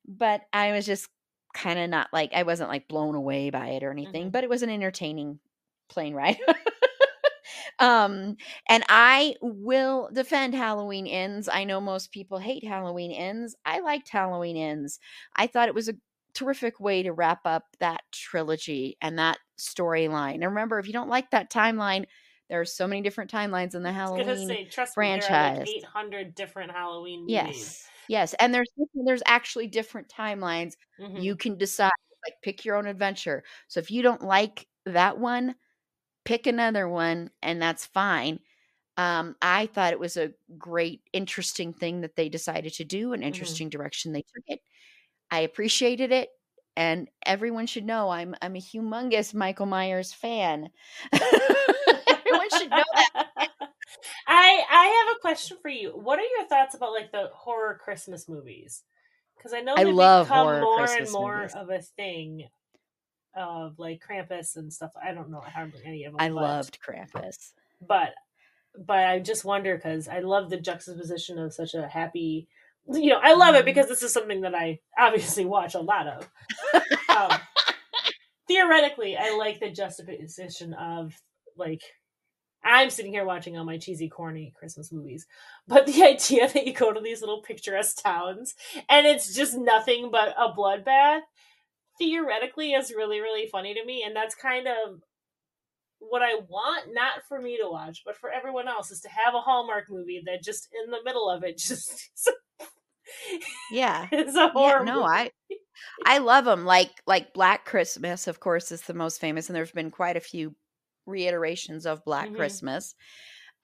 But I was just kind of not like I wasn't like blown away by it or anything, mm-hmm. but it was an entertaining plane ride. (laughs) um and i will defend halloween ends i know most people hate halloween ends i liked halloween ends i thought it was a terrific way to wrap up that trilogy and that storyline and remember if you don't like that timeline there are so many different timelines in the halloween say, franchise
me, like 800 different halloween movies.
yes yes and there's there's actually different timelines mm-hmm. you can decide like pick your own adventure so if you don't like that one pick another one and that's fine um, i thought it was a great interesting thing that they decided to do an mm-hmm. interesting mm-hmm. direction they took it i appreciated it and everyone should know i'm i'm a humongous michael myers fan (laughs) everyone should know that (laughs)
i i have a question for you what are your thoughts about like the horror christmas movies because i know
i love
become more
christmas
and more
movies.
of a thing of like Krampus and stuff. I don't know hardly any of them.
I but, loved Krampus,
but but I just wonder because I love the juxtaposition of such a happy. You know, I love it mm-hmm. because this is something that I obviously watch a lot of. (laughs) um, theoretically, I like the juxtaposition of like I'm sitting here watching all my cheesy, corny Christmas movies, but the (laughs) idea that you go to these little picturesque towns and it's just nothing but a bloodbath theoretically is really really funny to me. And that's kind of what I want not for me to watch but for everyone else is to have a Hallmark movie that just in the middle of it (laughs) just
yeah. (laughs)
it's a horror
yeah, no movie. I I love them like like Black Christmas of course is the most famous and there's been quite a few reiterations of Black mm-hmm. Christmas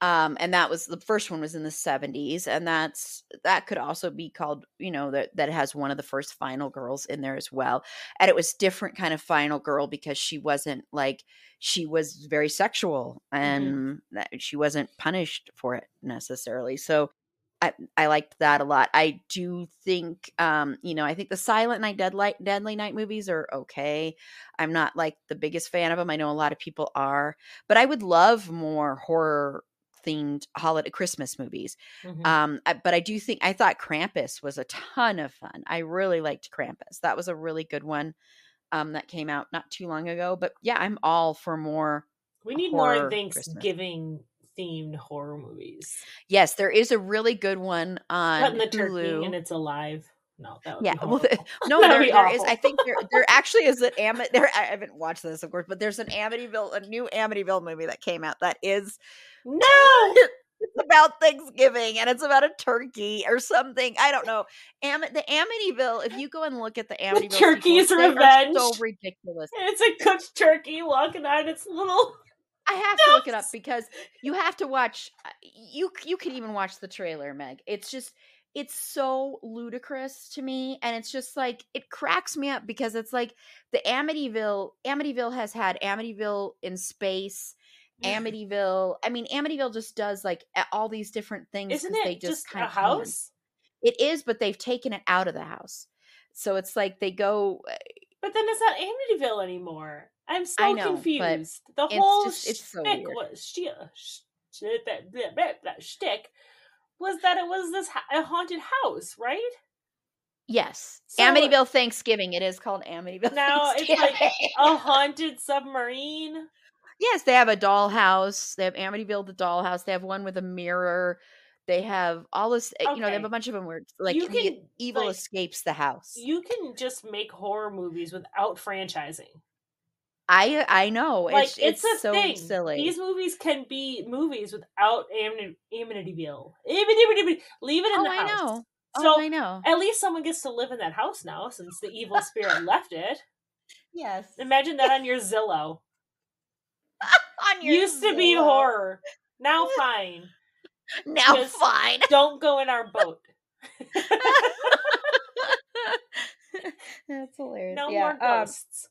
um and that was the first one was in the 70s and that's that could also be called you know that that has one of the first final girls in there as well and it was different kind of final girl because she wasn't like she was very sexual mm-hmm. and mm-hmm. she wasn't punished for it necessarily so I, I liked that a lot. I do think, um, you know, I think the Silent Night, Deadly, Deadly Night movies are okay. I'm not like the biggest fan of them. I know a lot of people are, but I would love more horror themed holiday Christmas movies. Mm-hmm. Um, but I do think I thought Krampus was a ton of fun. I really liked Krampus. That was a really good one um, that came out not too long ago. But yeah, I'm all for more.
We need more Thanksgiving themed horror movies.
Yes, there is a really good one on
Cutting the
Hulu.
turkey and it's alive. No, that
yeah. well, the, (laughs) no, (laughs) there, there is. I think there there (laughs) actually is an Am. There, I haven't watched this, of course, but there's an Amityville, a new Amityville movie that came out that is
no.
it's about Thanksgiving and it's about a turkey or something. I don't know. Am the Amityville. If you go and look at the Amityville,
the turkey's sequels, revenge.
so ridiculous.
It's a cooked turkey walking on its little
I have to look it up because you have to watch. uh, You you can even watch the trailer, Meg. It's just it's so ludicrous to me, and it's just like it cracks me up because it's like the Amityville. Amityville has had Amityville in space. (laughs) Amityville. I mean, Amityville just does like all these different things.
Isn't it
they just,
just
kind
a
of
house?
It is, but they've taken it out of the house. So it's like they go.
But then it's not Amityville anymore. I'm so
know,
confused. The whole
just- it's so
shtick was shi- sh- sh- that that- that- that shtick was that it was this ha- a haunted house, right?
Yes,
So-
Amityville Thanksgiving. It is called Amityville. (laughs)
Now it's like a (laughs) haunted submarine.
yes, they have a dollhouse. They have Amityville the dollhouse. They have one with a mirror. They have all this. uh, You know, they have a bunch of them where like
You can,
evil
like,
escapes the house.
You can just make horror movies without franchising.
I I know.
Like
It's
it's,
it's,
a
so
thing.
silly.
These movies can be movies without Amity- Amityville. Amityville. Leave it in
oh,
the
I
house.
know.
So
oh, I know.
at least someone gets to live in that house now since the evil spirit left it. (laughs)
Yes.
Imagine that on your Zillow. (laughs)
On your
Used to be horror. Now (laughs) fine. (laughs)
Now
Just-
fine. (laughs)
Don't go in our boat. (laughs)
That's hilarious.
No
yeah.
more
um,
ghosts.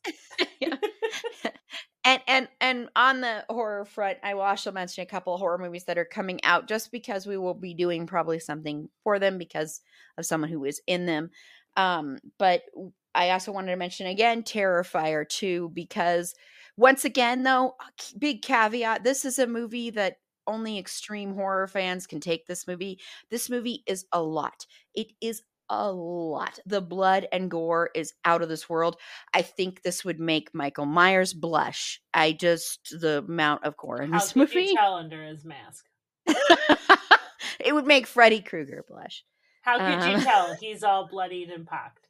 and and and on the horror front, I will also mention a couple of horror movies that are coming out just because we will be doing probably something for them because of someone who is in them. Um, but I also wanted to mention again Terrifier 2 because once again though, big caveat, this is a movie that only extreme horror fans can take this movie. This movie is a lot. It is a lot. The blood and gore is out of this world. I think this would make Michael Myers blush. I just the amount of gore in
How
this (laughs)
could
movie.
you tell under his mask? (laughs)
it would make Freddy Krueger blush.
How could you
Um,
tell (laughs) he's all bloodied and pocked?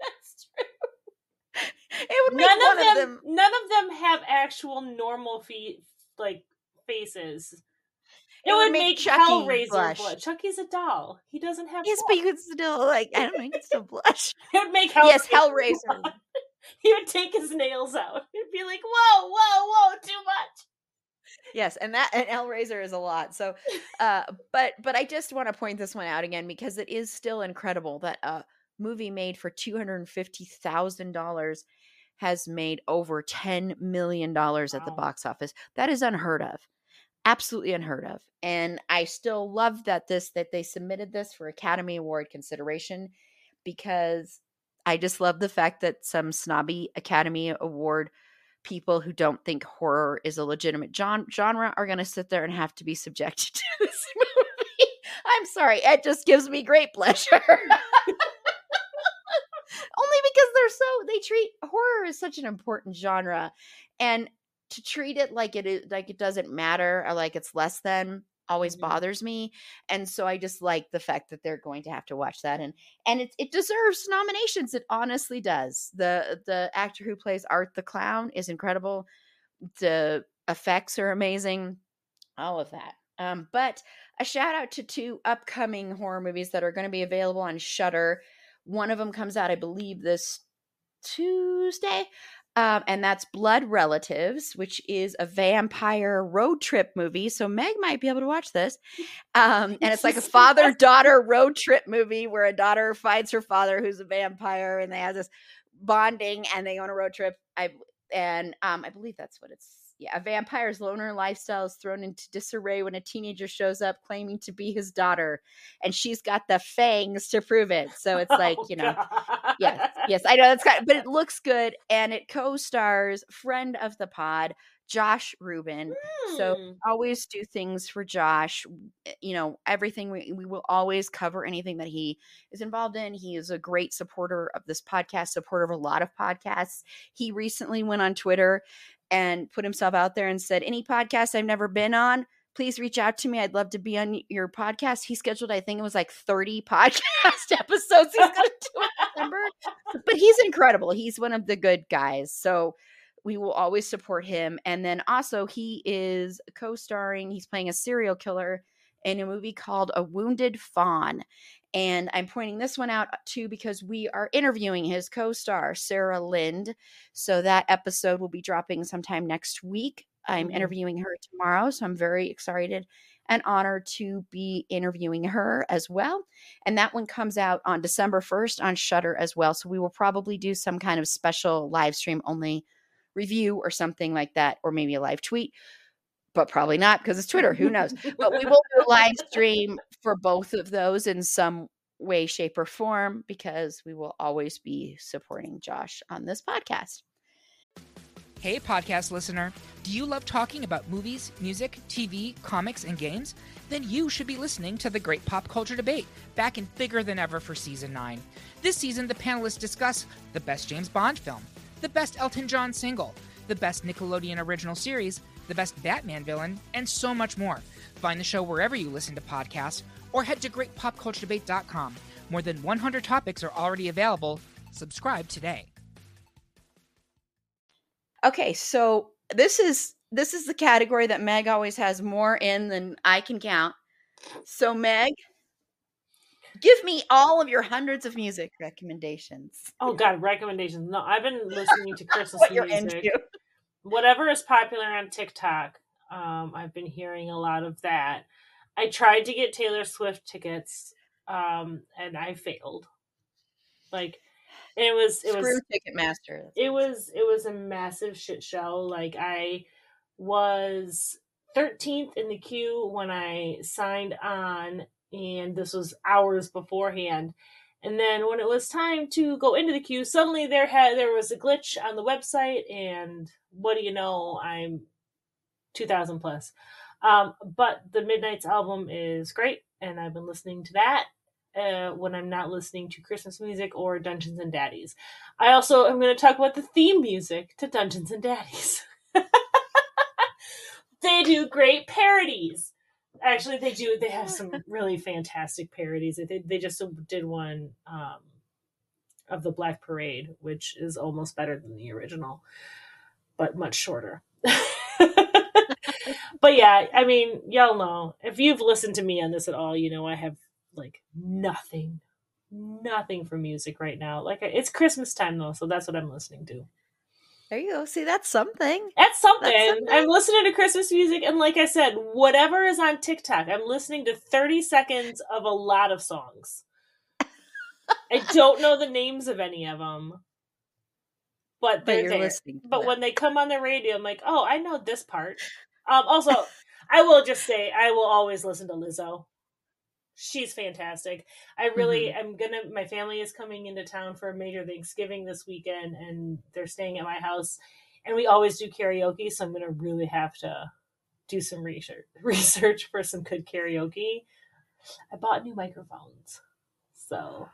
That's true. It would make
None
one
of them, none of them have actual normal feet like faces. It, would, make,
Chucky
Hellraiser
blush.
blush. Chucky's a doll. He doesn't have.
Yes,
blood.
but you could still like I don't know, you could still blush. (laughs)
It would make Hellraiser.
yes, Hellraiser.
blood. (laughs) He would take his nails out. He'd be like, "Whoa, whoa, whoa, too much."
yes and that and hellraiser is a lot so (laughs) uh but but i just want to point this one out again because it is still incredible that a movie made for $250000 has made over $10 million at the box office that is unheard of absolutely unheard of and i still love that this that they submitted this for academy award consideration because i just love the fact that some snobby academy award people who don't think horror is a legitimate gen- genre are going to sit there and have to be subjected (laughs) to this movie. I'm sorry, it just gives me great pleasure. (laughs) Only because they're so they treat horror as such an important genre and to treat it like it is like it doesn't matter or like it's less than always
Mhm.
bothers me and so i just like the fact that they're going to have to watch that and and it, it deserves nominations it honestly does the the actor who plays art the clown is incredible the effects are amazing all of that um but a shout out to two upcoming horror movies that are going to be available on shudder one of them comes out i believe this tuesday um, and that's Blood Relatives, which is a vampire road trip movie. So Meg might be able to watch this. Um, and it's like a (laughs) father daughter road trip movie where a daughter finds her father, who's a vampire, and they have this bonding and they go on a road trip. I and um, I believe that's what it's. Yeah, a vampire's loner lifestyle is thrown into disarray when a teenager shows up claiming to be his daughter, and she's got the fangs to prove it. So it's (laughs) like
Oh,
you know,
God.
yes, yes, I know that's kind of, but it looks good, and it co-stars friend of the pod, Josh Rubin. So
Hmm.
always do things for Josh. eh, You know, everything we we will always cover anything that he is involved in. He is a great supporter of this podcast, supporter of a lot of podcasts. He recently went on Twitter and put himself out there and said, "Any podcast I've never been on." Please reach out to me. I'd love to be on your podcast. He scheduled, I think it was like 30 (laughs) podcast episodes he's going to do in December but he's incredible. He's one of the good guys. So we will always support him. And then also, he is co starring, he's playing a serial killer in a movie called A Wounded Fawn. And I'm pointing this one out too because we are interviewing his co star, Sarah Lind. So that episode will be dropping sometime next week. I'm
Mhm.
interviewing her tomorrow, so I'm very excited and honored to be interviewing her as well. And that one comes out on December 1st on Shudder as well. So we will probably do some kind of special live stream only review or something like that, or maybe a live tweet, but probably not because it's Twitter. Who knows? (laughs) but we will do a live stream for both of those in some way, shape, or form because we will always be supporting Josh on this podcast.
Hey, podcast listener. Do you love talking about movies, music, TV, comics, and games? Then you should be listening to the Great Pop Culture Debate, back and bigger than ever for season 9. This season, the panelists discuss the best James Bond film, the best Elton John single, the best Nickelodeon original series, the best Batman villain, and so much more. Find the show wherever you listen to podcasts or head to greatpopculturedebate.com. More than 100 topics are already available. Subscribe today.
Okay, so this is this is the category that Meg always has more in than I can count. So Meg, give me all of your hundreds of music recommendations.
Oh God, recommendations. No, I've been listening to (laughs) Christmas
What you're
music. Whatever is popular on TikTok. Um, I've been hearing a lot of that. I tried to get Taylor Swift tickets, um, and I failed. Like, it was it
Screw
was
Ticketmaster.
it was it was a massive shit show. Like I was 13th in the queue when I signed on, and this was hours beforehand. And then when it was time to go into the queue, suddenly there had there was a glitch on the website, and what do you know? I'm 2,000 plus. Um, but the Midnights album is great, and I've been listening to that uh, when I'm not listening to Christmas music or Dungeons and Daddies. I also am going to talk about the theme music to Dungeons and Daddies. (laughs) they do great parodies. Actually, they do. They have some really fantastic parodies. They, they just did one um, of the Black Parade, which is almost better than the original, but much shorter. (laughs) but yeah, I mean, y'all know if you've listened to me on this at all, you know I have like nothing, nothing for music right now. Like it's Christmas time though, so that's what I'm listening to.
There you go. See, that's something.
That's something.
something.
I'm listening to Christmas music, and like I said, whatever is on TikTok, I'm listening to 30 seconds of a lot of songs. I (laughs) don't know the names of any of them, but
But
they're
you're
there. But when they come on the radio, I'm like, oh, I know this part. (laughs) Um, also, I will just say, I will always listen to Lizzo. She's fantastic. I really, I'm gonna. My family is coming into town for a major Thanksgiving this weekend, and they're staying at my house. And we always do karaoke, so I'm gonna really have to do some research (laughs) research for some good karaoke. I bought new microphones, so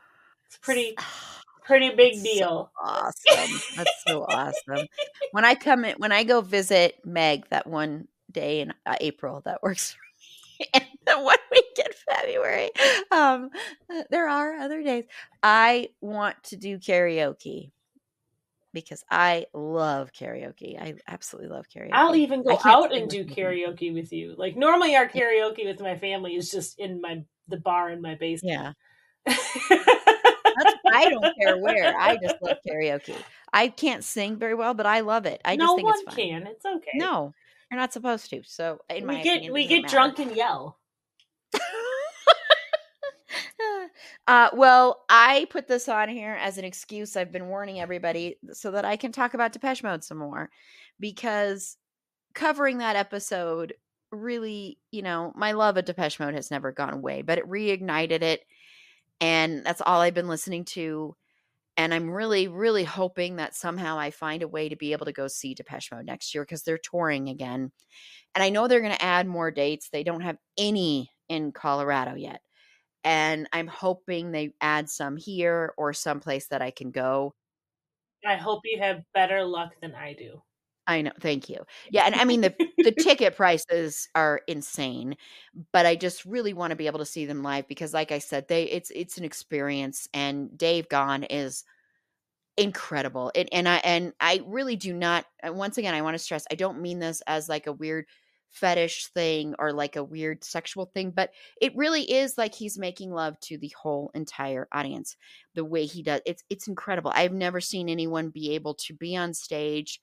it's pretty (sighs) pretty big
So
deal.
awesome. That's so awesome. When I come in, when I go visit Meg that one day in uh, April, that works (laughs) for me. And (laughs) the one week in February, um, uh, there are other days. I want to do karaoke because I love karaoke. I absolutely love karaoke.
I'll even go out and do karaoke with you. Like normally, our karaoke with my family is just in my the bar in my basement.
Yeah. (laughs) I don't care where. I just love karaoke. I can't sing very well, but I love it. I just
no
think
one
it's fun.
can. It's okay.
No, you're not supposed to. So, in my
we get
opinion,
we get
matter.
drunk and yell. (laughs)
uh, well, I put this on here as an excuse. I've been warning everybody so that I can talk about Depeche Mode some more because covering that episode really, you know, my love of Depeche Mode has never gone away, but it reignited it. And that's all I've been listening to. And I'm really, really hoping that somehow I find a way to be able to go see Depeche Mode next year because they're touring again. And I know they're going to add more dates. They don't have any in Colorado yet. And I'm hoping they add some here or someplace that I can go.
I hope you have better luck than I do.
I know. Thank you. Yeah. And I mean, the, (laughs) the ticket prices are insane, but I just really want to be able to see them live because, like I said, they it's it's an experience. And Dave Gahan is incredible. And, and I and I really do not. Uh, once again, I want to stress, I don't mean this as like a weird fetish thing or like a weird sexual thing, but it really is like he's making love to the whole entire audience. The way he does it's it's incredible. I've never seen anyone be able to be on stage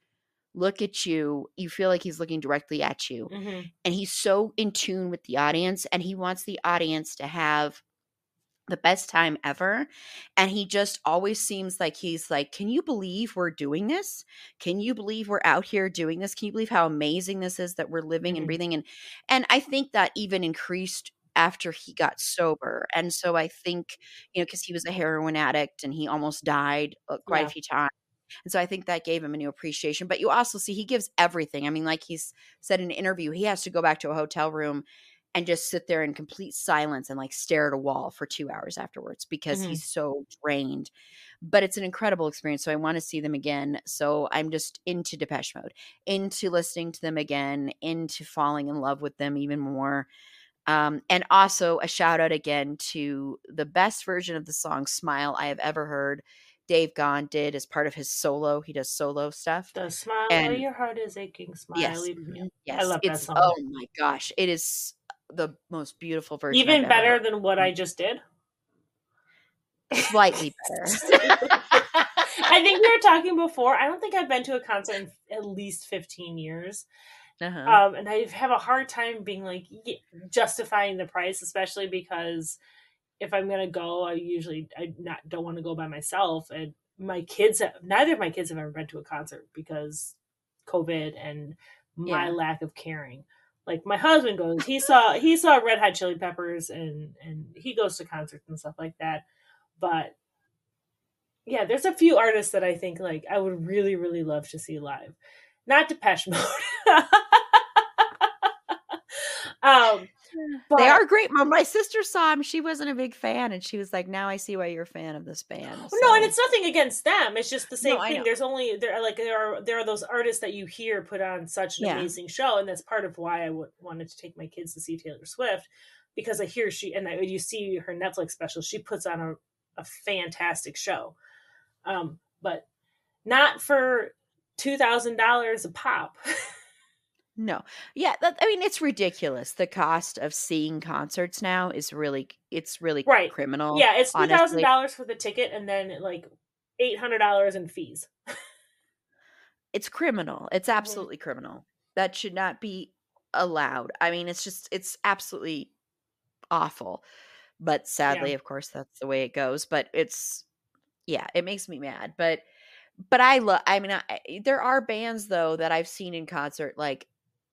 look at you, you feel like he's looking directly at you.
hmm
And he's so in tune with the audience and he wants the audience to have the best time ever. And he just always seems like he's like, Can you believe we're doing this? Can you believe we're out here doing this? Can you believe how amazing this is that we're living and
Mhm.
breathing? And and I think that even increased after he got sober. And so I think, you know, because he was a heroin addict and he almost died uh, quite
Yeah.
a few times. And so I think that gave him a new appreciation. But you also see he gives everything. I mean, like he's said in an interview, he has to go back to a hotel room and just sit there in complete silence and like stare at a wall for two hours afterwards because
Mhm.
he's so drained. But it's an incredible experience. So I want to see them again. So I'm just into Depeche Mode, into listening to them again, into falling in love with them even more. Um, and also a shout out again to the best version of the song Smile I have ever heard. Dave Gahan did as part of his solo. He does solo stuff.
The smile,
And-
your heart is aching. Smile.
Yes. mhm,
yeah.
Yes.
love that
it's
song.
oh my gosh. It is the most beautiful version. I've
Even
ever
better than what I just did.
slightly better. (laughs)
I think we were talking before. I don't think I've been to a concert in at least 15 years.
uh-huh.
Um, and I have a hard time being like justifying the price, especially because if I'm gonna go, I usually I not don't want to go by myself. And my kids, have, neither of my kids have ever been to a concert because COVID and my
Yeah.
lack of caring. Like my husband goes, he saw he saw Red Hot Chili Peppers and and he goes to concerts and stuff like that. But yeah, there's a few artists that I think like I would really really love to see live. Not Depeche Mode. (laughs) um, but
they are great. My, my sister saw him. She wasn't a big fan, and she was like, "Now I see why you're a fan of this band."
No, and it's nothing against them. It's just the same
No,
thing. There's only there are like there are there are those artists that you hear put on such an
Yeah.
amazing show, and that's part of why I w- wanted to take my kids to see Taylor Swift because I hear she and I, you see her Netflix special. She puts on a, a fantastic show, um, but not for two thousand dollars a pop. (laughs)
No. Yeah, that, I mean it's ridiculous. The cost of seeing concerts now is really it's really
Right.
criminal.
yeah, it's two thousand dollars for the ticket, and then like eight hundred dollars in fees.
It's criminal. It's mm-hmm. absolutely criminal. That should not be allowed. I mean, it's just it's absolutely awful. But sadly, of course, that's the way it goes, but it's yeah, it makes me mad. But but I love I mean, I, there are bands though that I've seen in concert like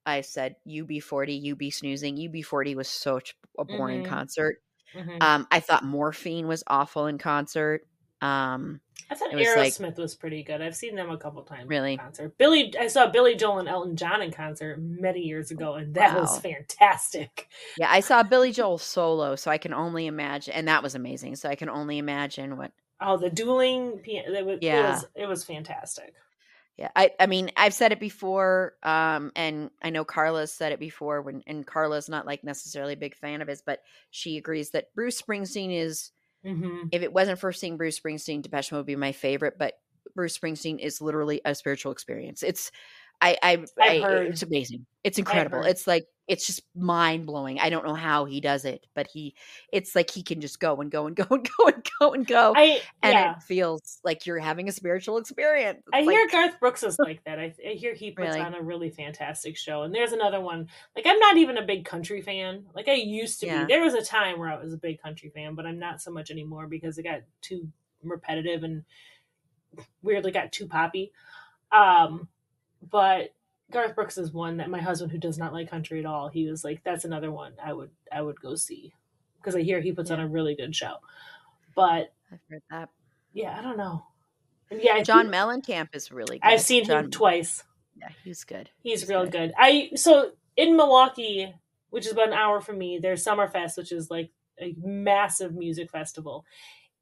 I said UB40, UB snoozing. UB40 was such a boring
Mhm.
concert.
Mhm.
Um, I thought Morphine was awful in concert. Um,
I thought
It was like-
Aerosmith was pretty good. I've seen them a couple times.
Really?
in concert. Billy, I saw Billy Joel and Elton John in concert many years ago, and that was fantastic.
yeah, I saw Billy Joel solo, so I can only imagine, and that was amazing. So I can only imagine what.
Oh, the dueling piano! It was, it
Yeah.
was it was fantastic.
Yeah, I, I mean, I've said it before, um, and I know Carla's said it before. When and Carla's not like necessarily a big fan of his, but she agrees that Bruce Springsteen is.
hmm
If it wasn't for seeing Bruce Springsteen, Depeche Mode would be my favorite. But Bruce Springsteen is literally a spiritual experience. It's, I, I, I it's amazing. It's incredible. It's like it's just mind blowing. I don't know how he does it, but he, it's like he can just go and go and (laughs) go and go and go and go,
I
and
yeah.
it feels like you're having a spiritual experience.
I
It's
hear Garth Brooks is (laughs) like that. I, I hear he puts
Really?
on a really fantastic show. And there's another one. Like I'm not even a big country fan. Like I used to
Yeah.
be. There was a time where I was a big country fan, but I'm not so much anymore because it got too repetitive and weirdly got too poppy. Um, but Garth Brooks is one that my husband, who does not like country at all, he was like, "That's another one I would I would go see," because I hear he puts on a really good show. But
I've heard that.
yeah, I don't know. Yeah, I
John
think-
Mellencamp is really good.
I've seen
John,
him twice.
Yeah, he's good.
He's,
He's
real
good.
good. I so in Milwaukee, which is about an hour from me, there's Summerfest, which is like a massive music festival.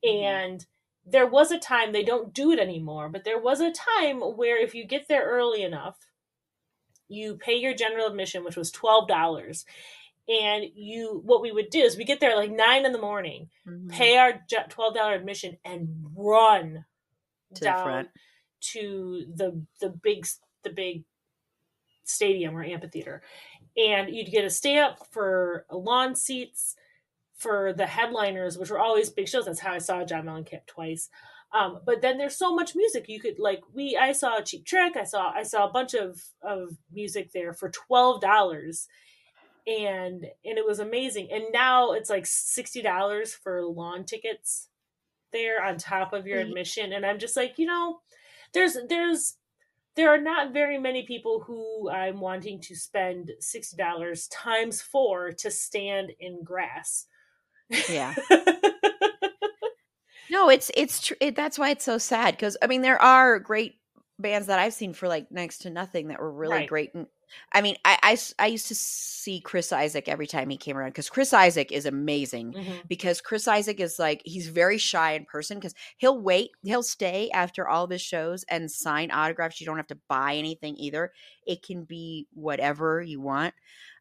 Mhm.
And there was a time they don't do it anymore, but there was a time where if you get there early enough, you pay your general admission, which was twelve dollars. And you, what we would do is we get there like nine in the morning,
Mhm.
pay our twelve dollar admission, and run
To the
down
front.
to the the big the big stadium or amphitheater, and you'd get a stay up for lawn seats for the headliners, which were always big shows. That's how I saw John Mellencamp twice. Um, but then there's so much music you could like we I saw a cheap trick, I saw I saw a bunch of of music there for twelve dollars and and it was amazing. And now it's like sixty dollars for lawn tickets there on top of your admission. And I'm just like, you know, there's there's there are not very many people who I'm wanting to spend sixty dollars times four to stand in grass.
Yeah. (laughs) no, it's it's true. It, that's why it's so sad because I mean there are great bands that I've seen for like next to nothing that were really
Right.
great. And I mean, I I used to see Chris Isaak every time he came around because Chris Isaak is amazing.
Mhm.
Because Chris Isaak is like he's very shy in person because he'll wait, he'll stay after all of his shows and sign autographs. You don't have to buy anything either. It can be whatever you want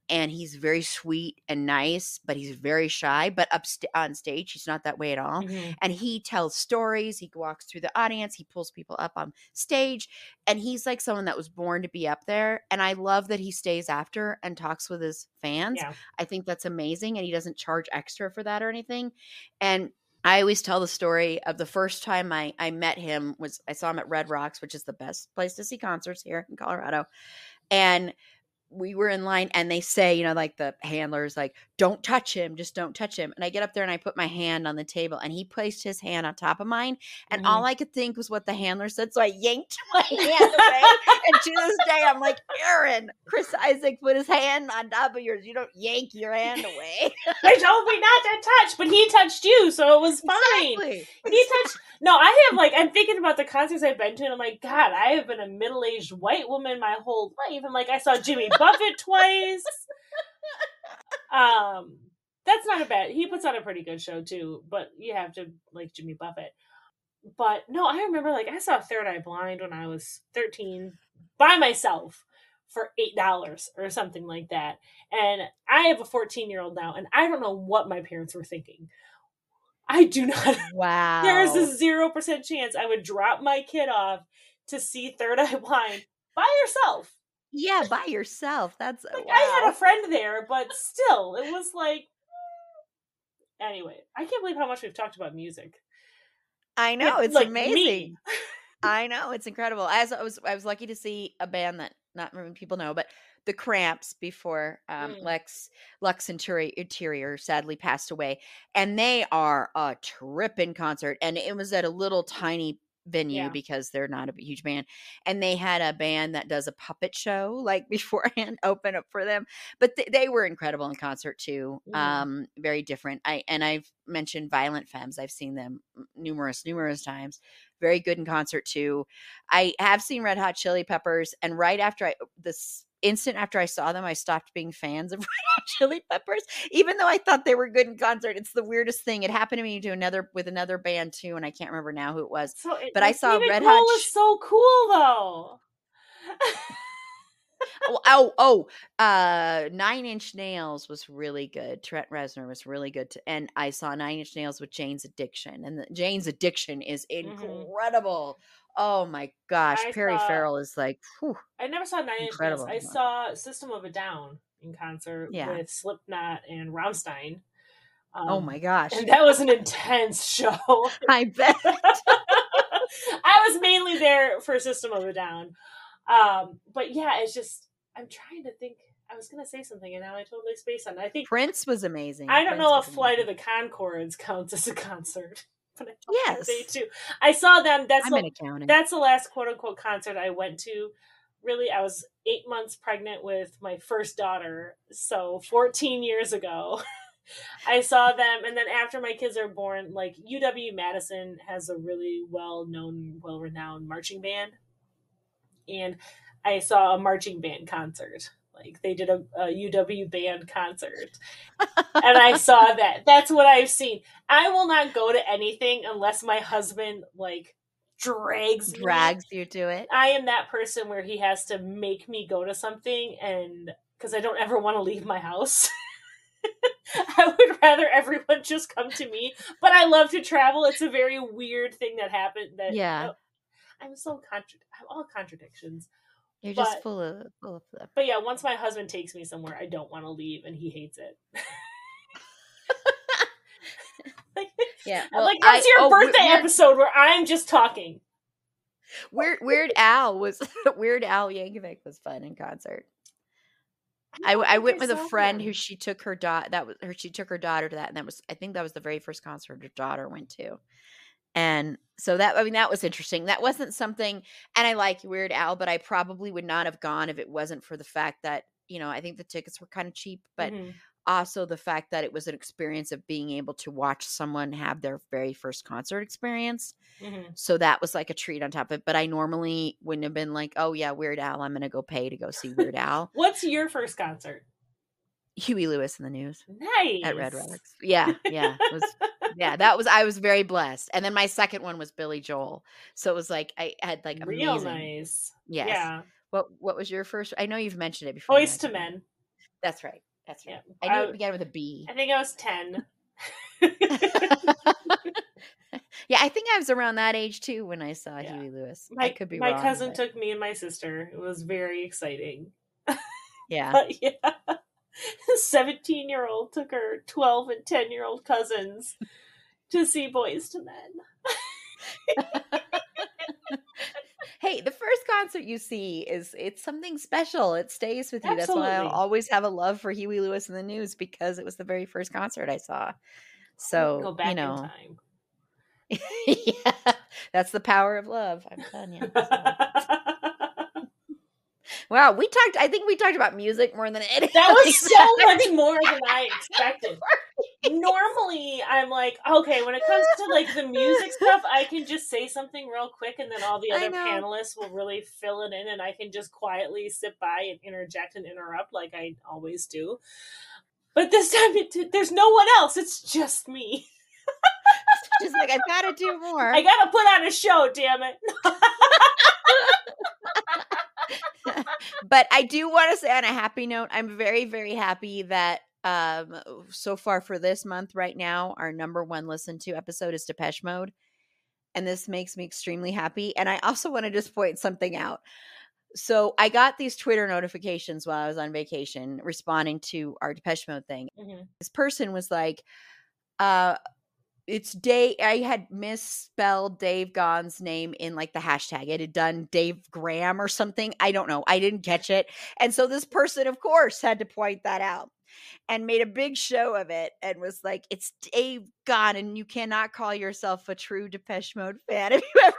and he's very sweet and nice, but he's very shy. But up st- on stage, he's not that way at all.
Mhm.
And he tells stories. He walks through the audience. He pulls people up on stage, and he's like someone that was born to be up there. And I love that he stays after and talks with his fans.
Yeah.
I think that's amazing, and he doesn't charge extra for that or anything. And I always tell the story of the first time I, I met him was I saw him at Red Rocks, which is the best place to see concerts here in Colorado. And we were in line and they say, you know, like the handlers, like, don't touch him, just don't touch him. And I get up there and I put my hand on the table and he placed his hand on top of mine. And all mm-hmm. I could think was what the handler said. So I yanked (laughs) my (laughs) hand away. and to this day, I'm like, Erin, Chris Isaak put his hand on top of yours. You don't yank your hand away. (laughs)
They told me not to touch, but he touched you, so it was fine.
Exactly.
He touched. No, I have like I'm thinking about the concerts I've been to, and I'm like, God, I have been a middle aged white woman my whole life. I'm like, I saw Jimmy Buffett twice. Um, that's not a bad. He puts on a pretty good show too, but you have to like Jimmy Buffett. But no, I remember like I saw Third Eye Blind when I was 13 by myself for eight dollars or something like that. And I have a 14 year old now, and I don't know what my parents were thinking. I do not (laughs)
Wow.
there's a zero percent chance I would drop my kid off to see Third Eye Blind by yourself.
Yeah, by yourself. That's
Like
wow.
I had a friend there, but still, it was like. Anyway, I can't believe how much we've talked about music.
I know it's
like,
amazing. I know it's incredible. As I was, I was lucky to see a band that not many people know, but the Cramps before um,
Mm.
Lex Lux Interior, Interior sadly passed away, and they are a tripping concert, and it was at a little tiny venue
Yeah.
because they're not a huge band, and they had a band that does a puppet show like (laughs) beforehand, open up for them, but th- they were incredible in concert too.
Mm.
Um, very different. I and I've mentioned Violent Femmes. I've seen them numerous, numerous times very good in concert too. I have seen Red Hot Chili Peppers, and right after I this instant after I saw them, I stopped being fans of (laughs) Red Hot Chili Peppers, even though I thought they were good in concert. It's the weirdest thing. It happened to me to another with another band too, and I can't remember now who it was.
So, it-
But I saw Red Hot
is
Ch-
so cool though.
oh, oh, oh, uh, Nine Inch Nails was really good. Trent Reznor was really good, to, and I saw Nine Inch Nails with Jane's Addiction, and the, Jane's Addiction is
Mhm.
incredible. Oh my gosh,
I
Perry
saw-
Farrell is like, whew,
I never saw Nine Inch Nails. I saw System of a Down in concert
Yeah.
with Slipknot and Rammstein. Um,
oh my (laughs) gosh,
And that was an intense show. (laughs)
I bet. (laughs)
I was mainly there for System of a Down. Um, but yeah, it's just I'm trying to think. I was gonna say something and now I totally spaced on. it. I think
Prince was amazing.
I don't
Prince
know if Flight of the Conchords counts as a concert, (laughs) but I
Yes.
they too. I saw them. That's
I'm
the, that's the last quote unquote concert I went to. Really, I was eight months pregnant with my first daughter, so 14 years ago. (laughs) I saw them, and then after my kids are born, like UW Madison has a really well known, well renowned marching band. And I saw a marching band concert. Like they did a, a UW band concert. and I saw that. That's what I've seen. I will not go to anything unless my husband like drags me.
drags you to it.
I am that person where he has to make me go to something and because I don't ever want to leave my house. (laughs) I would rather everyone just come to me, but I love to travel. It's a very weird thing that happened that
Yeah.
Oh, I'm so contra- I'm all contradictions.
You're
but-
just full of full of them.
But yeah, once my husband takes me somewhere, I don't want to leave and he hates it. (laughs)
Yeah.
I'm like, that's your
oh,
birthday
Weird,
episode where I'm just talking.
Weird, Weird Al was (laughs) Weird Al Yankovic was fun in concert. I, I went with a friend who she took her daughter that was her she took her daughter to that and that was I think that was the very first concert her daughter went to. And so that I mean that was interesting. That wasn't something and I like Weird Al, but I probably would not have gone if it wasn't for the fact that, you know, I think the tickets were kind of cheap, but
Mhm.
also the fact that it was an experience of being able to watch someone have their very first concert experience.
Mhm.
So that was like a treat on top of it. But I normally wouldn't have been like, oh yeah, Weird Al, I'm gonna go pay to go see Weird (laughs) Al.
What's your first concert?
Huey Lewis in the news
Nice.
at Red Rocks. Yeah, yeah. It was (laughs) yeah, that was I was very blessed. And then my second one was Billy Joel. So it was like I had like
Real
amazing.
nice.
Yes.
Yeah.
What what was your first? I know you've mentioned it before.
Voice to. Men.
That's right. That's right.
Yeah.
I knew
I-
it began with a B.
I think I was 10. (laughs)
yeah, I think I was around that age too when I saw
Yeah.
Huey Lewis.
my
I could be
my
wrong,
cousin
but
took me and my sister. It was very exciting. (laughs)
yeah.
But yeah. (laughs) 17 year old took her 12 and 10 year old cousins to see Boyz II Men. (laughs)
hey, the first concert you see is it's something special. It stays with you. That's why I'll always have a love for Huey Lewis in the news because it was the very first concert I saw. So
Go back
you know,
in time. (laughs)
yeah, that's the power of love. I'm telling you. So- (laughs) Wow, we talked. I think we talked about music more than anything.
That was (laughs) so much more than I expected. Normally, I'm like, okay, when it comes to like the music stuff, I can just say something real quick, and then all the other panelists will really fill it in, and I can just quietly sit by and interject and interrupt like I always do. But this time, it, there's no one else. It's just me.
Just like I've got to do (laughs) more.
I gotta put on a show. Damn it! (laughs)
but I do want to say on a happy note, I'm very, very happy that um so far for this month right now, our number one listened to episode is Depeche Mode. And this makes me extremely happy. And I also want to just point something out. So I got these Twitter notifications while I was on vacation responding to our Depeche Mode thing.
Mhm.
This person was like, uh, it's Dave. I had misspelled Dave Gahan's name in like the hashtag. It had done Dave Graham or something. I don't know. I didn't catch it. And so this person, of course, had to point that out and made a big show of it and was like, it's Dave Gahan, and you cannot call yourself a true Depeche Mode fan (laughs) if you ever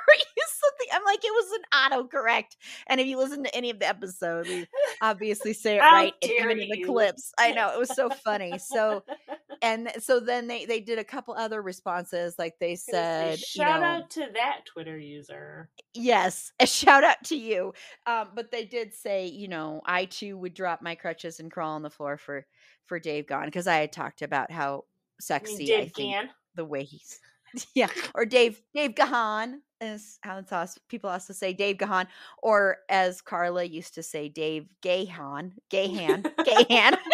like, it was an autocorrect. And if you listen to any of the episodes, we obviously say it right, even in the clips. I know it was so funny. So (laughs) and so then they they did a couple other responses like they said
shout
you know,
out to that Twitter user.
yes a shout out to you um but they did say you know i too would drop my crutches and crawl on the floor for for dave gahan because i had talked about how sexy i think
Gann.
the way he's (laughs) yeah or dave dave gahan is how it's also, people also say dave gahan or as carla used to say dave gahan gahan gahan (laughs)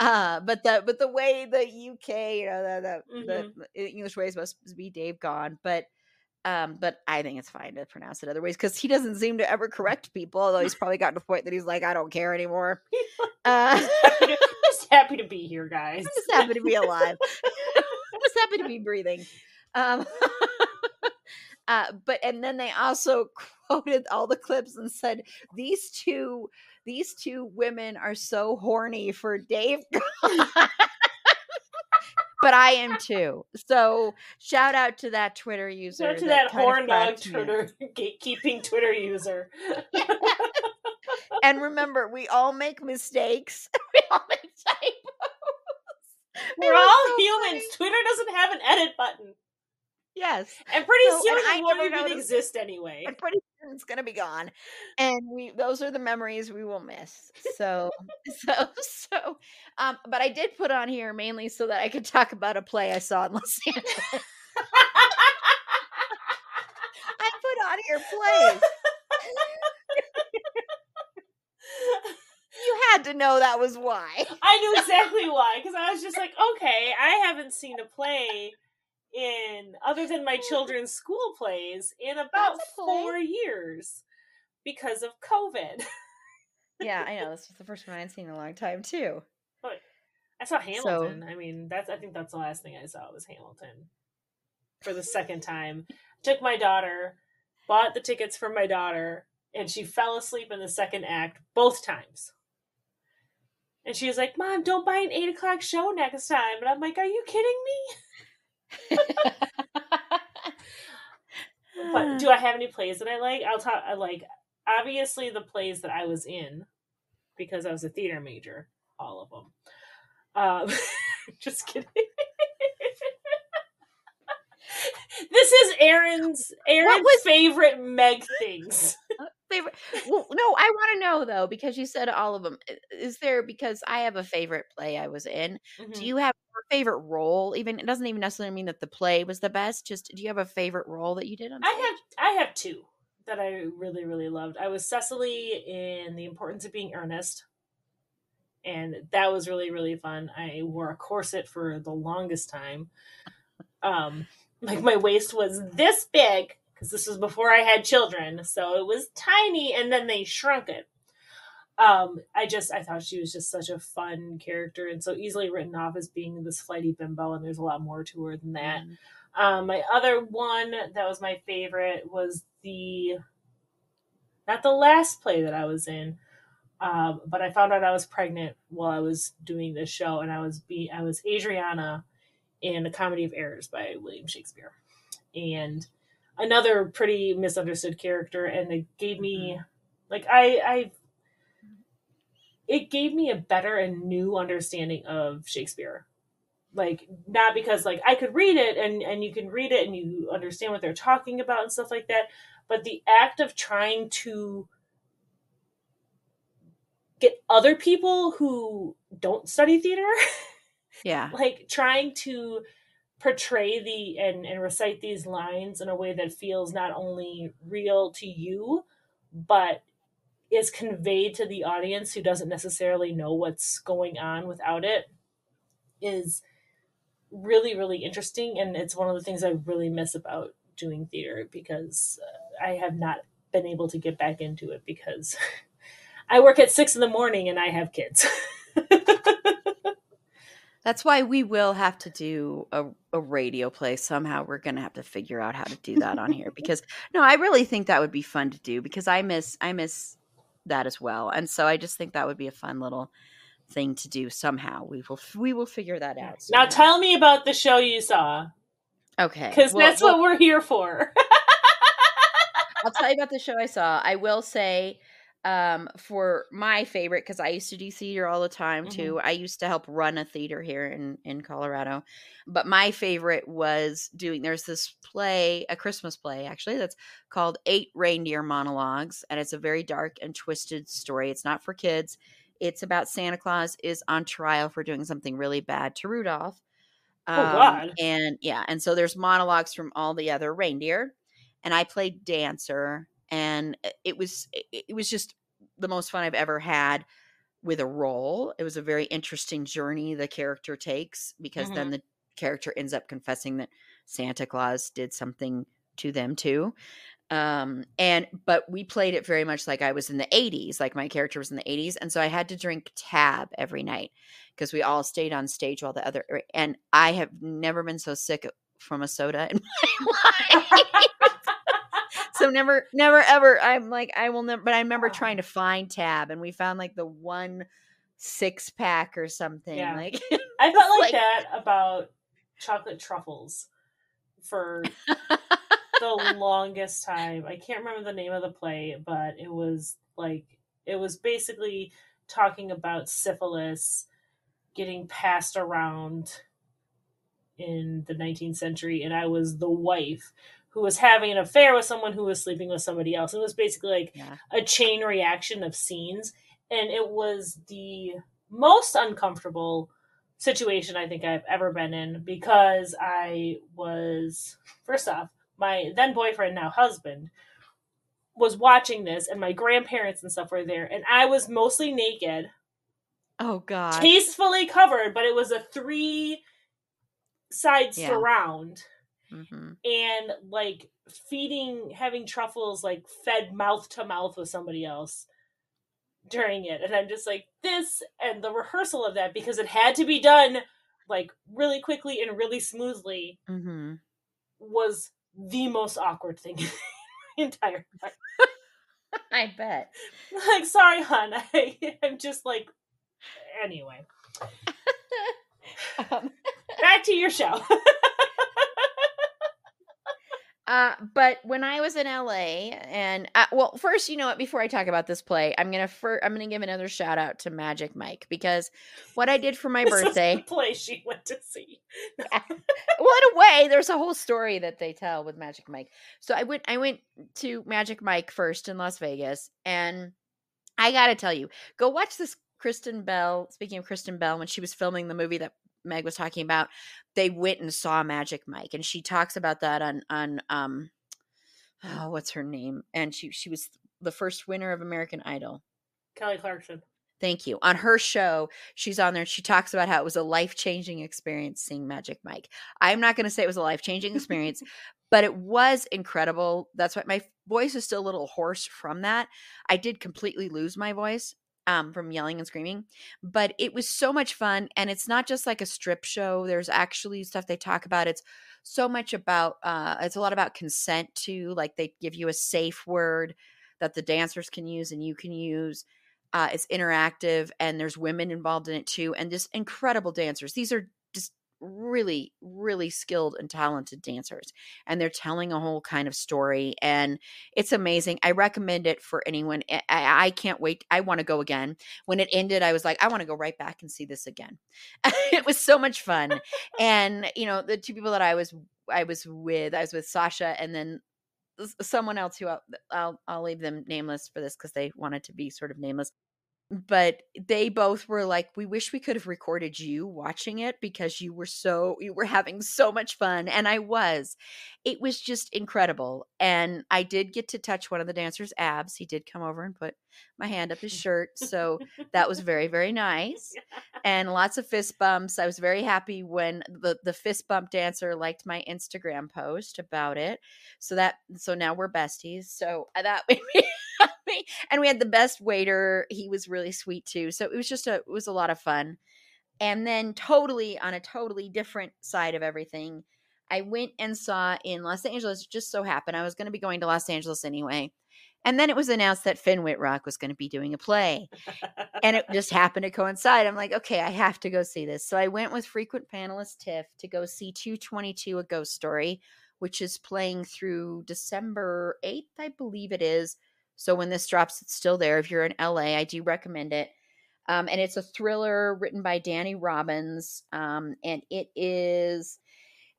uh but the but the way the uk you know the the,
Mhm.
the, english way is supposed to be dave gone but um but i think it's fine to pronounce it other ways because he doesn't seem to ever correct people although he's probably gotten to the point that he's like i don't care anymore (laughs) uh
to, just happy to be here, guys.
i'm just happy to be alive i'm happy to be breathing um (laughs) uh but and then they also (laughs) quoted all the clips and said these two these two women are so horny for dave (laughs) but i am too so shout out to that twitter user
Shout out to that
of
horn dog
cracked me up.
Twitter gatekeeping Twitter user.
and remember we all make mistakes we all make
We're all
so
humans.
funny.
Twitter doesn't have an edit button.
yes
And pretty
So,
soon it won't even
noticed-
exist anyway.
and pretty soon it's gonna be gone and we those are the memories we will miss so (laughs) so so um but i did put on here mainly so that i could talk about a play i saw in los (laughs) angeles (laughs) i put on here plays you had to know that was why (laughs)
I knew exactly why, because I was just like, okay, I haven't seen a play in other than my children's school plays in about
That's a play.
four years because of COVID. (laughs)
yeah i know this was the first one i'd seen in a long time too
I saw Hamilton. So, I mean, that's I think that's the last thing I saw was Hamilton for the second time. Took my daughter, bought the tickets for my daughter, and she fell asleep in the second act both times. And she was like, Mom, don't buy an eight o'clock show next time. And I'm like, Are you kidding me? (laughs) but do I have any plays that I like? I'll talk I like obviously the plays that I was in because I was a theater major, all of them. Um, (laughs) just kidding. (laughs) this is Erin's Erin's was, favorite Meg things.
Favorite. Well, no, I want to know though because you said all of them. Is there because I have a favorite play I was in? Mm-hmm. Do you have a favorite role? Even it doesn't even necessarily mean that the play was the best. Just do you have a favorite role that you did on?
Stage? I have. I have two that I really really loved. I was Cecily in The Importance of Being Earnest and that was really really fun. I wore a corset for the longest time. Um, like my waist was this big because this was before I had children, so it was tiny, and then they shrunk it. Um, I just I thought she was just such a fun character and so easily written off as being this flighty bimbo, and there's a lot more to her than that. Mm. Um, my other one that was my favorite was the not the last play that I was in, um, but I found out I was pregnant while I was doing this show, and I was be I was Adriana in A Comedy of Errors by William Shakespeare, and another pretty misunderstood character, and it gave me mm-hmm. like I I it gave me a better and new understanding of Shakespeare. Like not because like I could read it and and you can read it and you understand what they're talking about and stuff like that, but the act of trying to get other people who don't study theater (laughs)
yeah
like trying to portray the and, and recite these lines in a way that feels not only real to you but is conveyed to the audience who doesn't necessarily know what's going on without it is really really interesting and it's one of the things i really miss about doing theater because uh, i have not been able to get back into it because (laughs) I work at six in the morning and I have kids. (laughs)
That's why we will have to do a, a radio play somehow. We're going to have to figure out how to do that on here (laughs) because no, I really think that would be fun to do because I miss I miss that as well. And so I just think that would be a fun little thing to do somehow. We will we will figure that out.
Somehow. Now tell me about the show you saw.
Okay.
Cuz well, that's well, what we're here for. (laughs)
I'll tell you about the show I saw. I will say um for my favorite because i used to do theater all the time too mm-hmm. i used to help run a theater here in in colorado but my favorite was doing there's this play a christmas play actually that's called eight reindeer monologues and it's a very dark and twisted story it's not for kids it's about santa claus is on trial for doing something really bad to rudolph
oh, um, oh god
and yeah and so there's monologues from all the other reindeer and i played dancer and it was it was just the most fun I've ever had with a role. It was a very interesting journey the character takes because mm-hmm. then the character ends up confessing that Santa Claus did something to them too. Um, and but we played it very much like I was in the 80s, like my character was in the 80s, and so I had to drink tab every night because we all stayed on stage while the other and I have never been so sick from a soda in (laughs) my life so never, never, ever. I'm like, I will never. But I remember trying to find Tab, and we found like the one six pack or something. Yeah. Like
I (laughs) felt like, like that about chocolate truffles for (laughs) the longest time. I can't remember the name of the play, but it was like it was basically talking about syphilis getting passed around in the 19th century and I was the wife who was having an affair with someone who was sleeping with somebody else. It was basically like yeah. a chain reaction of scenes. And it was the most uncomfortable situation I think I've ever been in because I was, first off, my then boyfriend, now husband, was watching this, and my grandparents and stuff were there, and I was mostly naked.
Oh, God.
Tastefully covered, but it was a three side yeah. surround mm-hmm. and like feeding having truffles like fed mouth to mouth with somebody else during it. And I'm just like, this and the rehearsal of that, because it had to be done like really quickly and really smoothly,
Mm-hmm.
was the most awkward thing (laughs) in my entire life. (laughs)
I bet. (laughs)
Like, sorry, hon. I, I'm just like, anyway,
um,
back to your show.
Uh, but when I was in LA, and uh, well, first, you know what? Before I talk about this play, I'm gonna fir- I'm gonna give another shout out to Magic Mike because what I did for my (laughs) birthday.
the play she went to see.
well, in a way, there's a whole story that they tell with Magic Mike. So I went I went to Magic Mike first in Las Vegas, and I gotta tell you, go watch this Kristen Bell. Speaking of Kristen Bell, when she was filming the movie that Meg was talking about, they went and saw Magic Mike, and she talks about that on on um, oh, what's her name? And she she was the first winner of American Idol.
Kelly Clarkson.
Thank you. On her show, she's on there and she talks about how it was a life changing experience seeing Magic Mike. I'm not going to say it was a life changing experience, (laughs) but it was incredible. That's why my voice is still a little hoarse from that. I did completely lose my voice um, from yelling and screaming, but it was so much fun. And it's not just like a strip show, there's actually stuff they talk about. It's so much about, uh, it's a lot about consent too. Like they give you a safe word that the dancers can use and you can use uh, it's interactive and there's women involved in it too and just incredible dancers these are just really really skilled and talented dancers and they're telling a whole kind of story and it's amazing i recommend it for anyone i, I can't wait i want to go again when it ended i was like i want to go right back and see this again (laughs) it was so much fun and you know the two people that i was i was with i was with sasha and then someone else who I'll, I'll I'll leave them nameless for this because they wanted to be sort of nameless. But they both were like, "We wish we could have recorded you watching it because you were so you were having so much fun." And I was. It was just incredible. And I did get to touch one of the dancers' abs. He did come over and put my hand up his (laughs) shirt, so that was very very nice and lots of fist bumps. I was very happy when the the fist bump dancer liked my Instagram post about it. So that so now we're besties. So uh, that (laughs) made me. And we had the best waiter. He was really sweet too. So it was just a it was a lot of fun. And then totally on a totally different side of everything, I went and saw in Los Angeles. Just so happened I was going to be going to Los Angeles anyway. And then it was announced that Finn Wittrock was going to be doing a play and it just (laughs) happened to coincide. I'm like, okay, I have to go see this. So I went with frequent panelist Tiff to go see 222 A Ghost Story, which is playing through December 8th, I believe it is. So when this drops, it's still there. If you're in LA, I do recommend it. Um, and it's a thriller written by Danny Robins. Um, and it is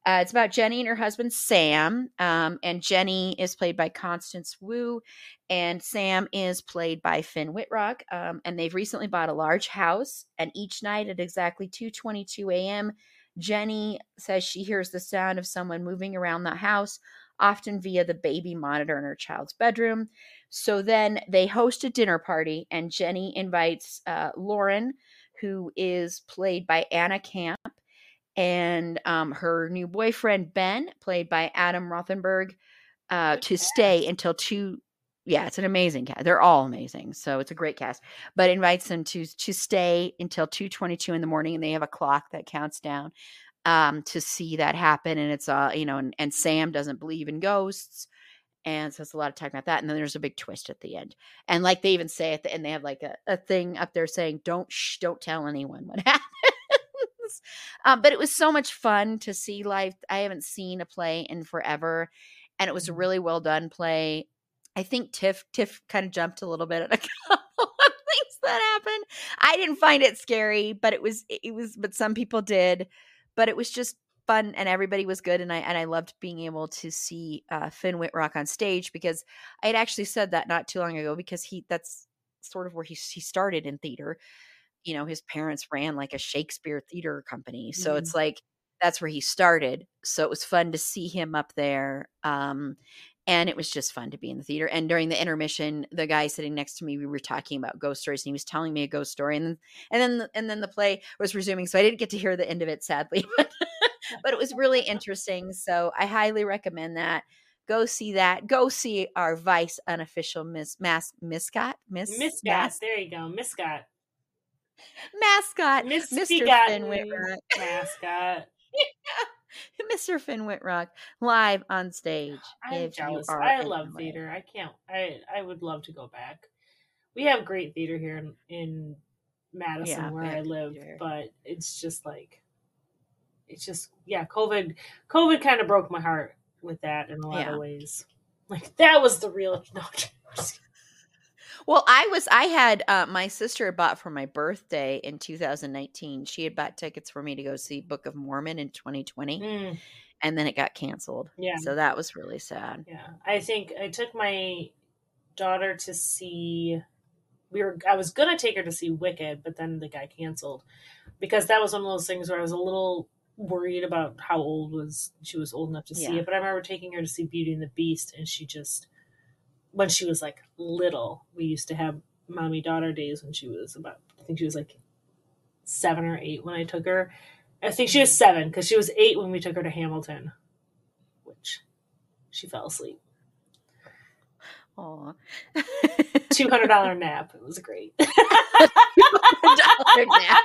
uh, it's about Jenny and her husband Sam. Um, and Jenny is played by Constance Wu, and Sam is played by Finn Wittrock. Um, and they've recently bought a large house. And each night at exactly 2:22 a.m., Jenny says she hears the sound of someone moving around the house, often via the baby monitor in her child's bedroom. So then they host a dinner party, and Jenny invites uh, Lauren, who is played by Anna Camp and um, her new boyfriend Ben, played by Adam Rothenberg, uh, to stay until two. Yeah, it's an amazing cast. They're all amazing, so it's a great cast. But invites them to to stay until two twenty two in the morning, and they have a clock that counts down um, to see that happen. And it's uh, you know, and, and Sam doesn't believe in ghosts, and so it's a lot of talking about that. And then there's a big twist at the end, and like they even say at the end, they have like a, a thing up there saying, "Don't shh, don't tell anyone what (laughs) happened." um, but it was so much fun to see live. I haven't seen a play in forever, and it was a really well done play. I think Tiff Tiff kind of jumped a little bit at a (laughs) couple of things that happened. I didn't find it scary, but it was it was but some people did. But it was just fun and everybody was good and I and I loved being able to see uh, Finn Wittrock on stage because I had actually said that not too long ago because he that's sort of where he he started in theater. You know his parents ran like a shakespeare theater company so
Mhm.
it's like that's where he started. So it was fun to see him up there um and it was just fun to be in the theater. And during the intermission the guy sitting next to me we were talking about ghost stories and he was telling me a ghost story and then and then and then the play was resuming so i didn't get to hear the end of it sadly (laughs) but but it was really interesting so i highly recommend that Go see that. Go see our vice unofficial Miss Mas Miscot Miss
Miss
Mas-
There you go. Miss Scott.
mascot
Miss
Mr.
Scott.
Finn Wittrock.
Mascot. (laughs)
Mr. Finn Wittrock live on stage. (sighs)
I'm jealous. I love
LA.
theater. I can't. I I would love to go back. We have great theater here in, in Madison
Yeah,
where I live,
theater.
but it's just like it's just yeah. COVID COVID kind of broke my heart with that in a lot
Yeah.
of ways. Like that was the real (laughs) no.
Well, I was I had uh, my sister had bought for my birthday in 2019. She had bought tickets for me to go see Book of Mormon in 2020,
Mm,
and then it got canceled.
yeah,
So that was really sad.
yeah. I think I took my daughter to see. We were. I was gonna take her to see Wicked, but then the guy canceled because that was one of those things where I was a little worried about how old was she was old enough to see
Yeah.
it. But I remember taking her to see Beauty and the Beast, and she just when she was like little, we used to have mommy daughter days when she was about. I think she was like seven or eight when I took her. I think she was seven because she was eight when we took her to Hamilton, which she fell asleep.
Aw.
Hundred dollar nap. It was great. (laughs)
$200 nap.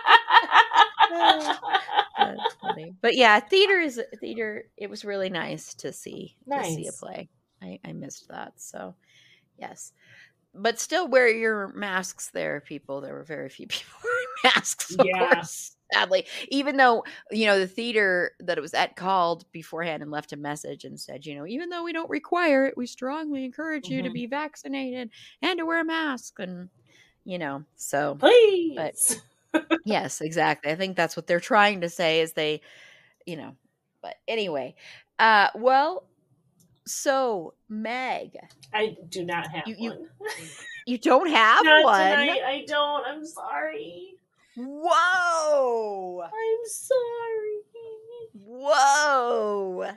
That's funny. But yeah, theater is theater. It was really nice to see to see a play. I, I missed that. So yes, but still wear your masks. There, people. There were very few (laughs) people wearing masks. Of
Yeah.
course, sadly, even though you know the theater that it was at called beforehand and left a message and said, you know, even though we don't require it, we strongly encourage you to
Mhm.
be vaccinated and to wear a mask and you know so
Please. (laughs)
yes exactly i think that's what they're trying to say is they you know but anyway uh well so meg
I do not have
You- you-
one. (laughs)
you don't have
Not
one
tonight. I don't. I'm sorry.
whoa
I'm sorry.
whoa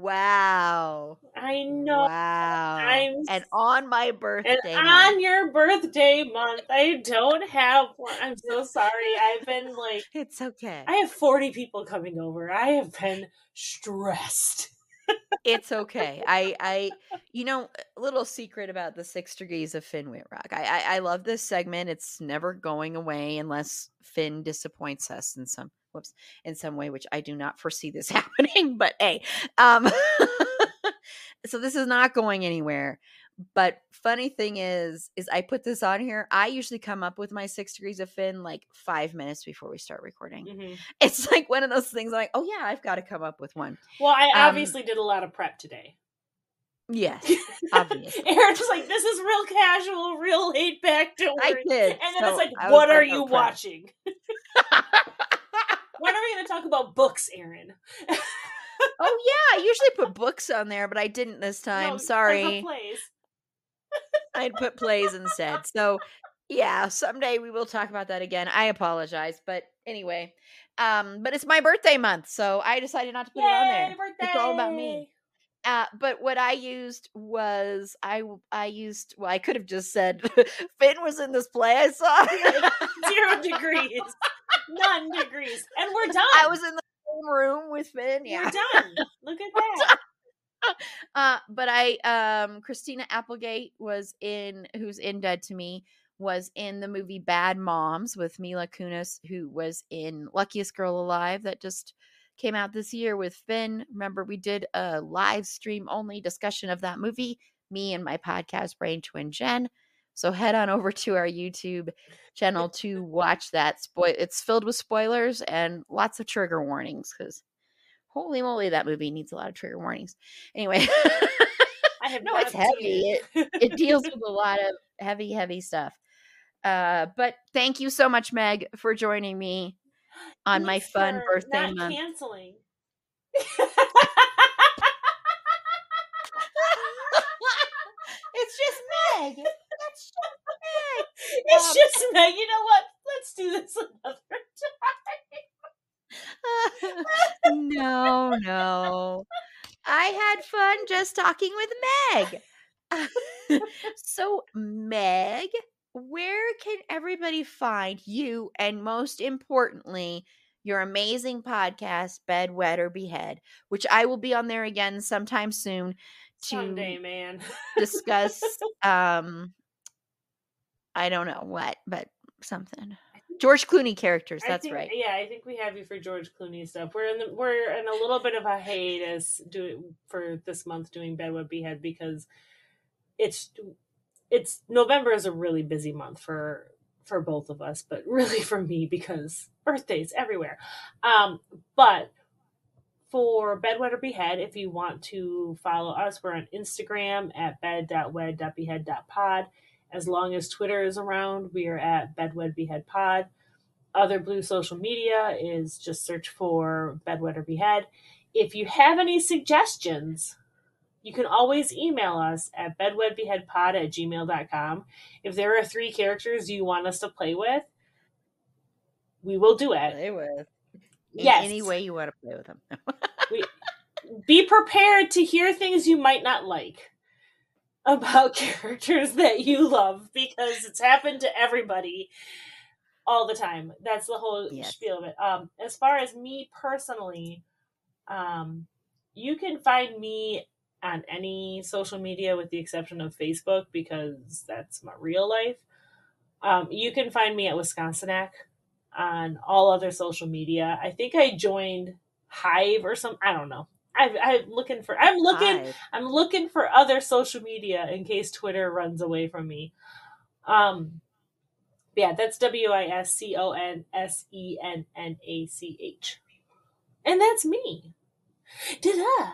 wow
I know.
wow
I'm
and on my birthday
And
month-
on your birthday month, I don't have one. I'm so sorry. I've been like, (laughs)
it's okay
I have 40 people coming over. I have been stressed. (laughs)
it's okay. I, I, you know, a little secret about the six degrees of Finn Wittrock. I, I, I love this segment. It's never going away unless Finn disappoints us in some, whoops, in some way, which I do not foresee this (laughs) happening. But hey, um, (laughs) so this is not going anywhere. But funny thing is, is I put this on here. I usually come up with my six degrees of Finn like five minutes before we start recording.
Mhm. (laughs)
It's like one of those things. Like, oh yeah, I've got to come up with one.
Well, I
Um,
obviously did a lot of prep today.
Yes, obviously.
Erin was like, "This is real casual, real laid back." Don't
I
worry.
did.
And then
so
it's like, "What are you
"Oh, crap."
watching?" When are we going to talk about books, Erin? (laughs)
oh yeah, I usually put books on there, but I didn't this time.
Put
Sorry,
plays.
I'd put plays instead. So yeah, someday we will talk about that again. I apologize, but anyway, um, but it's my birthday month, so I decided not to put it on
Yay,
there.
birthday!
It's all about me. Uh, but what I used was I I used well I could have just said (laughs) Finn was in this play I saw. (laughs)
Zero degrees, none degrees, and we're done.
I was in the same room with Finn. Yeah.
We're done. (laughs) Look at that. (laughs)
uh but i um christina applegate was in who's in dead to me was in the movie bad moms with mila kunis who was in luckiest girl alive that just came out this year with finn remember we did a live stream only discussion of that movie me and my podcast brain twin jen so head on over to our youtube channel (laughs) to watch that spoil it's filled with spoilers and lots of trigger warnings because holy moly that movie needs a lot of trigger warnings. Anyway
I have (laughs)
no it's heavy. It, it deals with a lot of heavy heavy stuff. Uh but thank you so much meg for joining me on my fun birthday
not
month.
canceling. (laughs)
it's just meg just (laughs)
it's
Um,
just Meg. You know what? Let's do this (laughs) another time. (laughs)
no no i had fun just talking with meg so meg where can everybody find you and most importantly your amazing podcast, Bed, Wed, or Behead, which I will be on there again sometime soon to
Someday, man.
discuss um I don't know what, but something. George Clooney characters, that's
think-
right.
Yeah, I think we have you for George Clooney stuff. We're in the we're in a little bit of a hiatus doing for this month doing Bed, Wed, or Behead because it's it's November is a really busy month for for both of us, but (laughs) really for me because birthdays everywhere. Um, but for Bed, Wed, or Behead, if you want to follow us, we're on Instagram at bed.wed.behead.pod. As long as Twitter is around, we are at Bedwed Behead Pod. Other blue social media is just search for Bed, Wed, or Behead. If you have any suggestions, you can always email us at bedwedbeheadpod at gmail.com. If there are three characters you want us to play with, we will do it.
Play with. In
Yes.
any way you want to play with them. (laughs)
Be prepared to hear things you might not like about (laughs) characters that you love because it's happened to everybody all the time. That's the whole
Yes.
spiel of it. Um, as far as me personally, um, you can find me on any social media with the exception of Facebook because that's my real life. Um, you can find me at Wisconsinac on all other social media. I think I joined Hive or some. I don't know. I, I'm looking for. I'm looking.
Five.
I'm looking for other social media in case Twitter runs away from me. Um, yeah, that's W I S C O N S E N N A C H, and that's me. Da-da.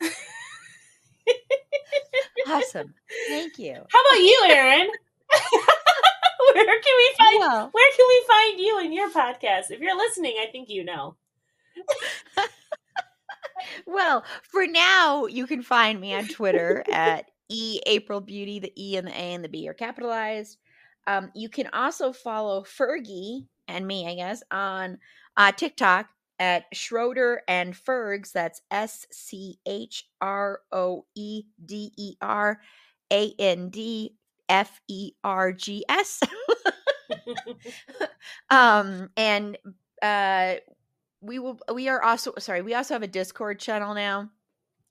(laughs)
Awesome. Thank you.
How about you, Erin? (laughs) where can we find?
Well,
Where can we find you in your podcast? If you're listening, I think you know. (laughs)
well, for now, you can find me on Twitter (laughs) at E April Beauty. The E and the A and the B are capitalized. Um, you can also follow Fergie and me, I guess, on uh, TikTok at Schroeder and Fergs. That's S C H R O E D E R A N D F E R G S. (laughs) (laughs) um, and uh, we will. We are also sorry. We also have a Discord channel now.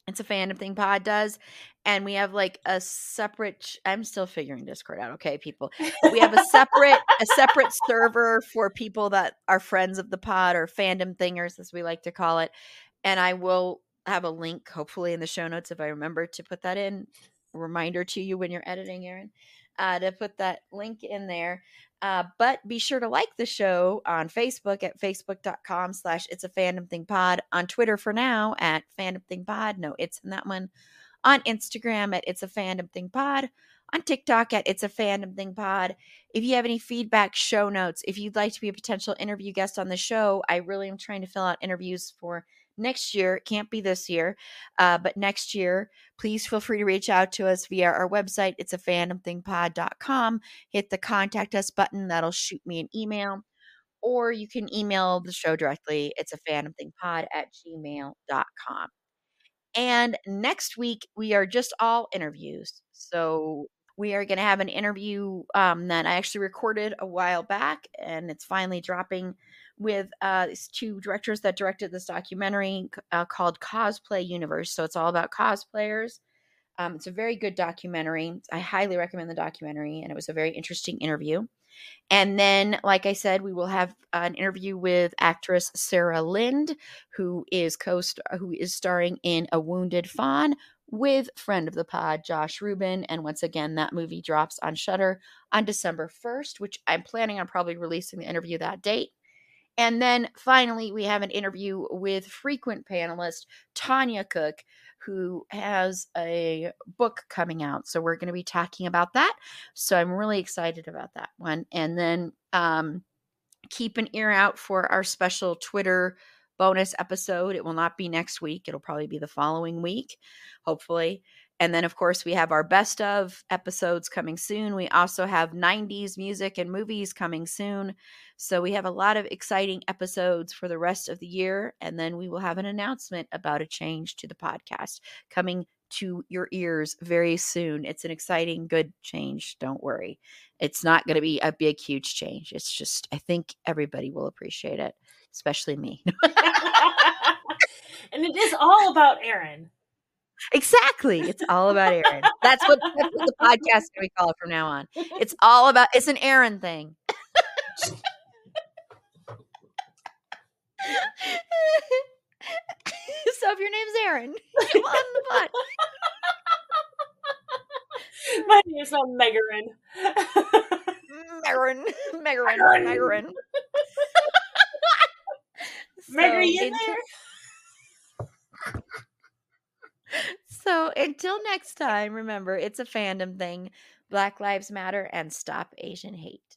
It's a fandom thing pod does, and we have like a separate. ch- I'm still figuring Discord out. Okay, people. We have a separate a separate server for people that are friends of the pod or fandom thingers, as we like to call it. And I will have a link, hopefully, in the show notes if I remember to put that in. Reminder to you when you're editing, Erin, uh, to put that link in there. Uh, but be sure to like the show on Facebook at facebook.com slash it's a fandom thing pod. On Twitter for now at fandom thing pod. No, it's in that one. On Instagram at it's a fandom thing pod. On TikTok at it's a fandom thing pod. If you have any feedback, show notes. If you'd like to be a potential interview guest on the show, I really am trying to fill out interviews for next year. It can't be this year, uh, but next year. Please feel free to reach out to us via our website. It's a fandomthingpod.com hit the contact us button. That'll shoot me an email. Or you can email the show directly. It's a fandomthingpod at gmail.com. And next week, we are just all interviews. So we are going to have an interview um, that I actually recorded a while back, and it's finally dropping with uh, these two directors that directed this documentary uh, called Cosplay Universe. So it's all about cosplayers. Um, it's a very good documentary. I highly recommend the documentary, and it was a very interesting interview. And then, like I said, we will have an interview with actress Sarah Lind, who is co who is starring in A Wounded Fawn with friend of the pod Josh Ruben. And once again, that movie drops on Shudder on December first, which I'm planning on probably releasing the interview that date. And then finally, we have an interview with frequent panelist Tanya Cook, who has a book coming out. So we're going to be talking about that. So I'm really excited about that one. And then um, keep an ear out for our special Twitter bonus episode. It will not be next week, it'll probably be the following week, hopefully. And then, of course, we have our best of episodes coming soon. We also have 90s music and movies coming soon. So we have a lot of exciting episodes for the rest of the year. And then we will have an announcement about a change to the podcast coming to your ears very soon. It's an exciting, good change. Don't worry. It's not going to be a big, huge change. It's just, I think everybody will appreciate it, especially me. (laughs)
and it is all about Erin.
Exactly. It's all about Erin. That's what, that's what the podcast can we call it from now on. It's all about it's an Erin thing. so if your name's Erin, (laughs) come on the pod.
My name's not Megarin.
Megarin, Megarin, Megarin.
Meg, are you there?
So until next time, remember it's a fandom thing. Black Lives Matter and stop Asian hate.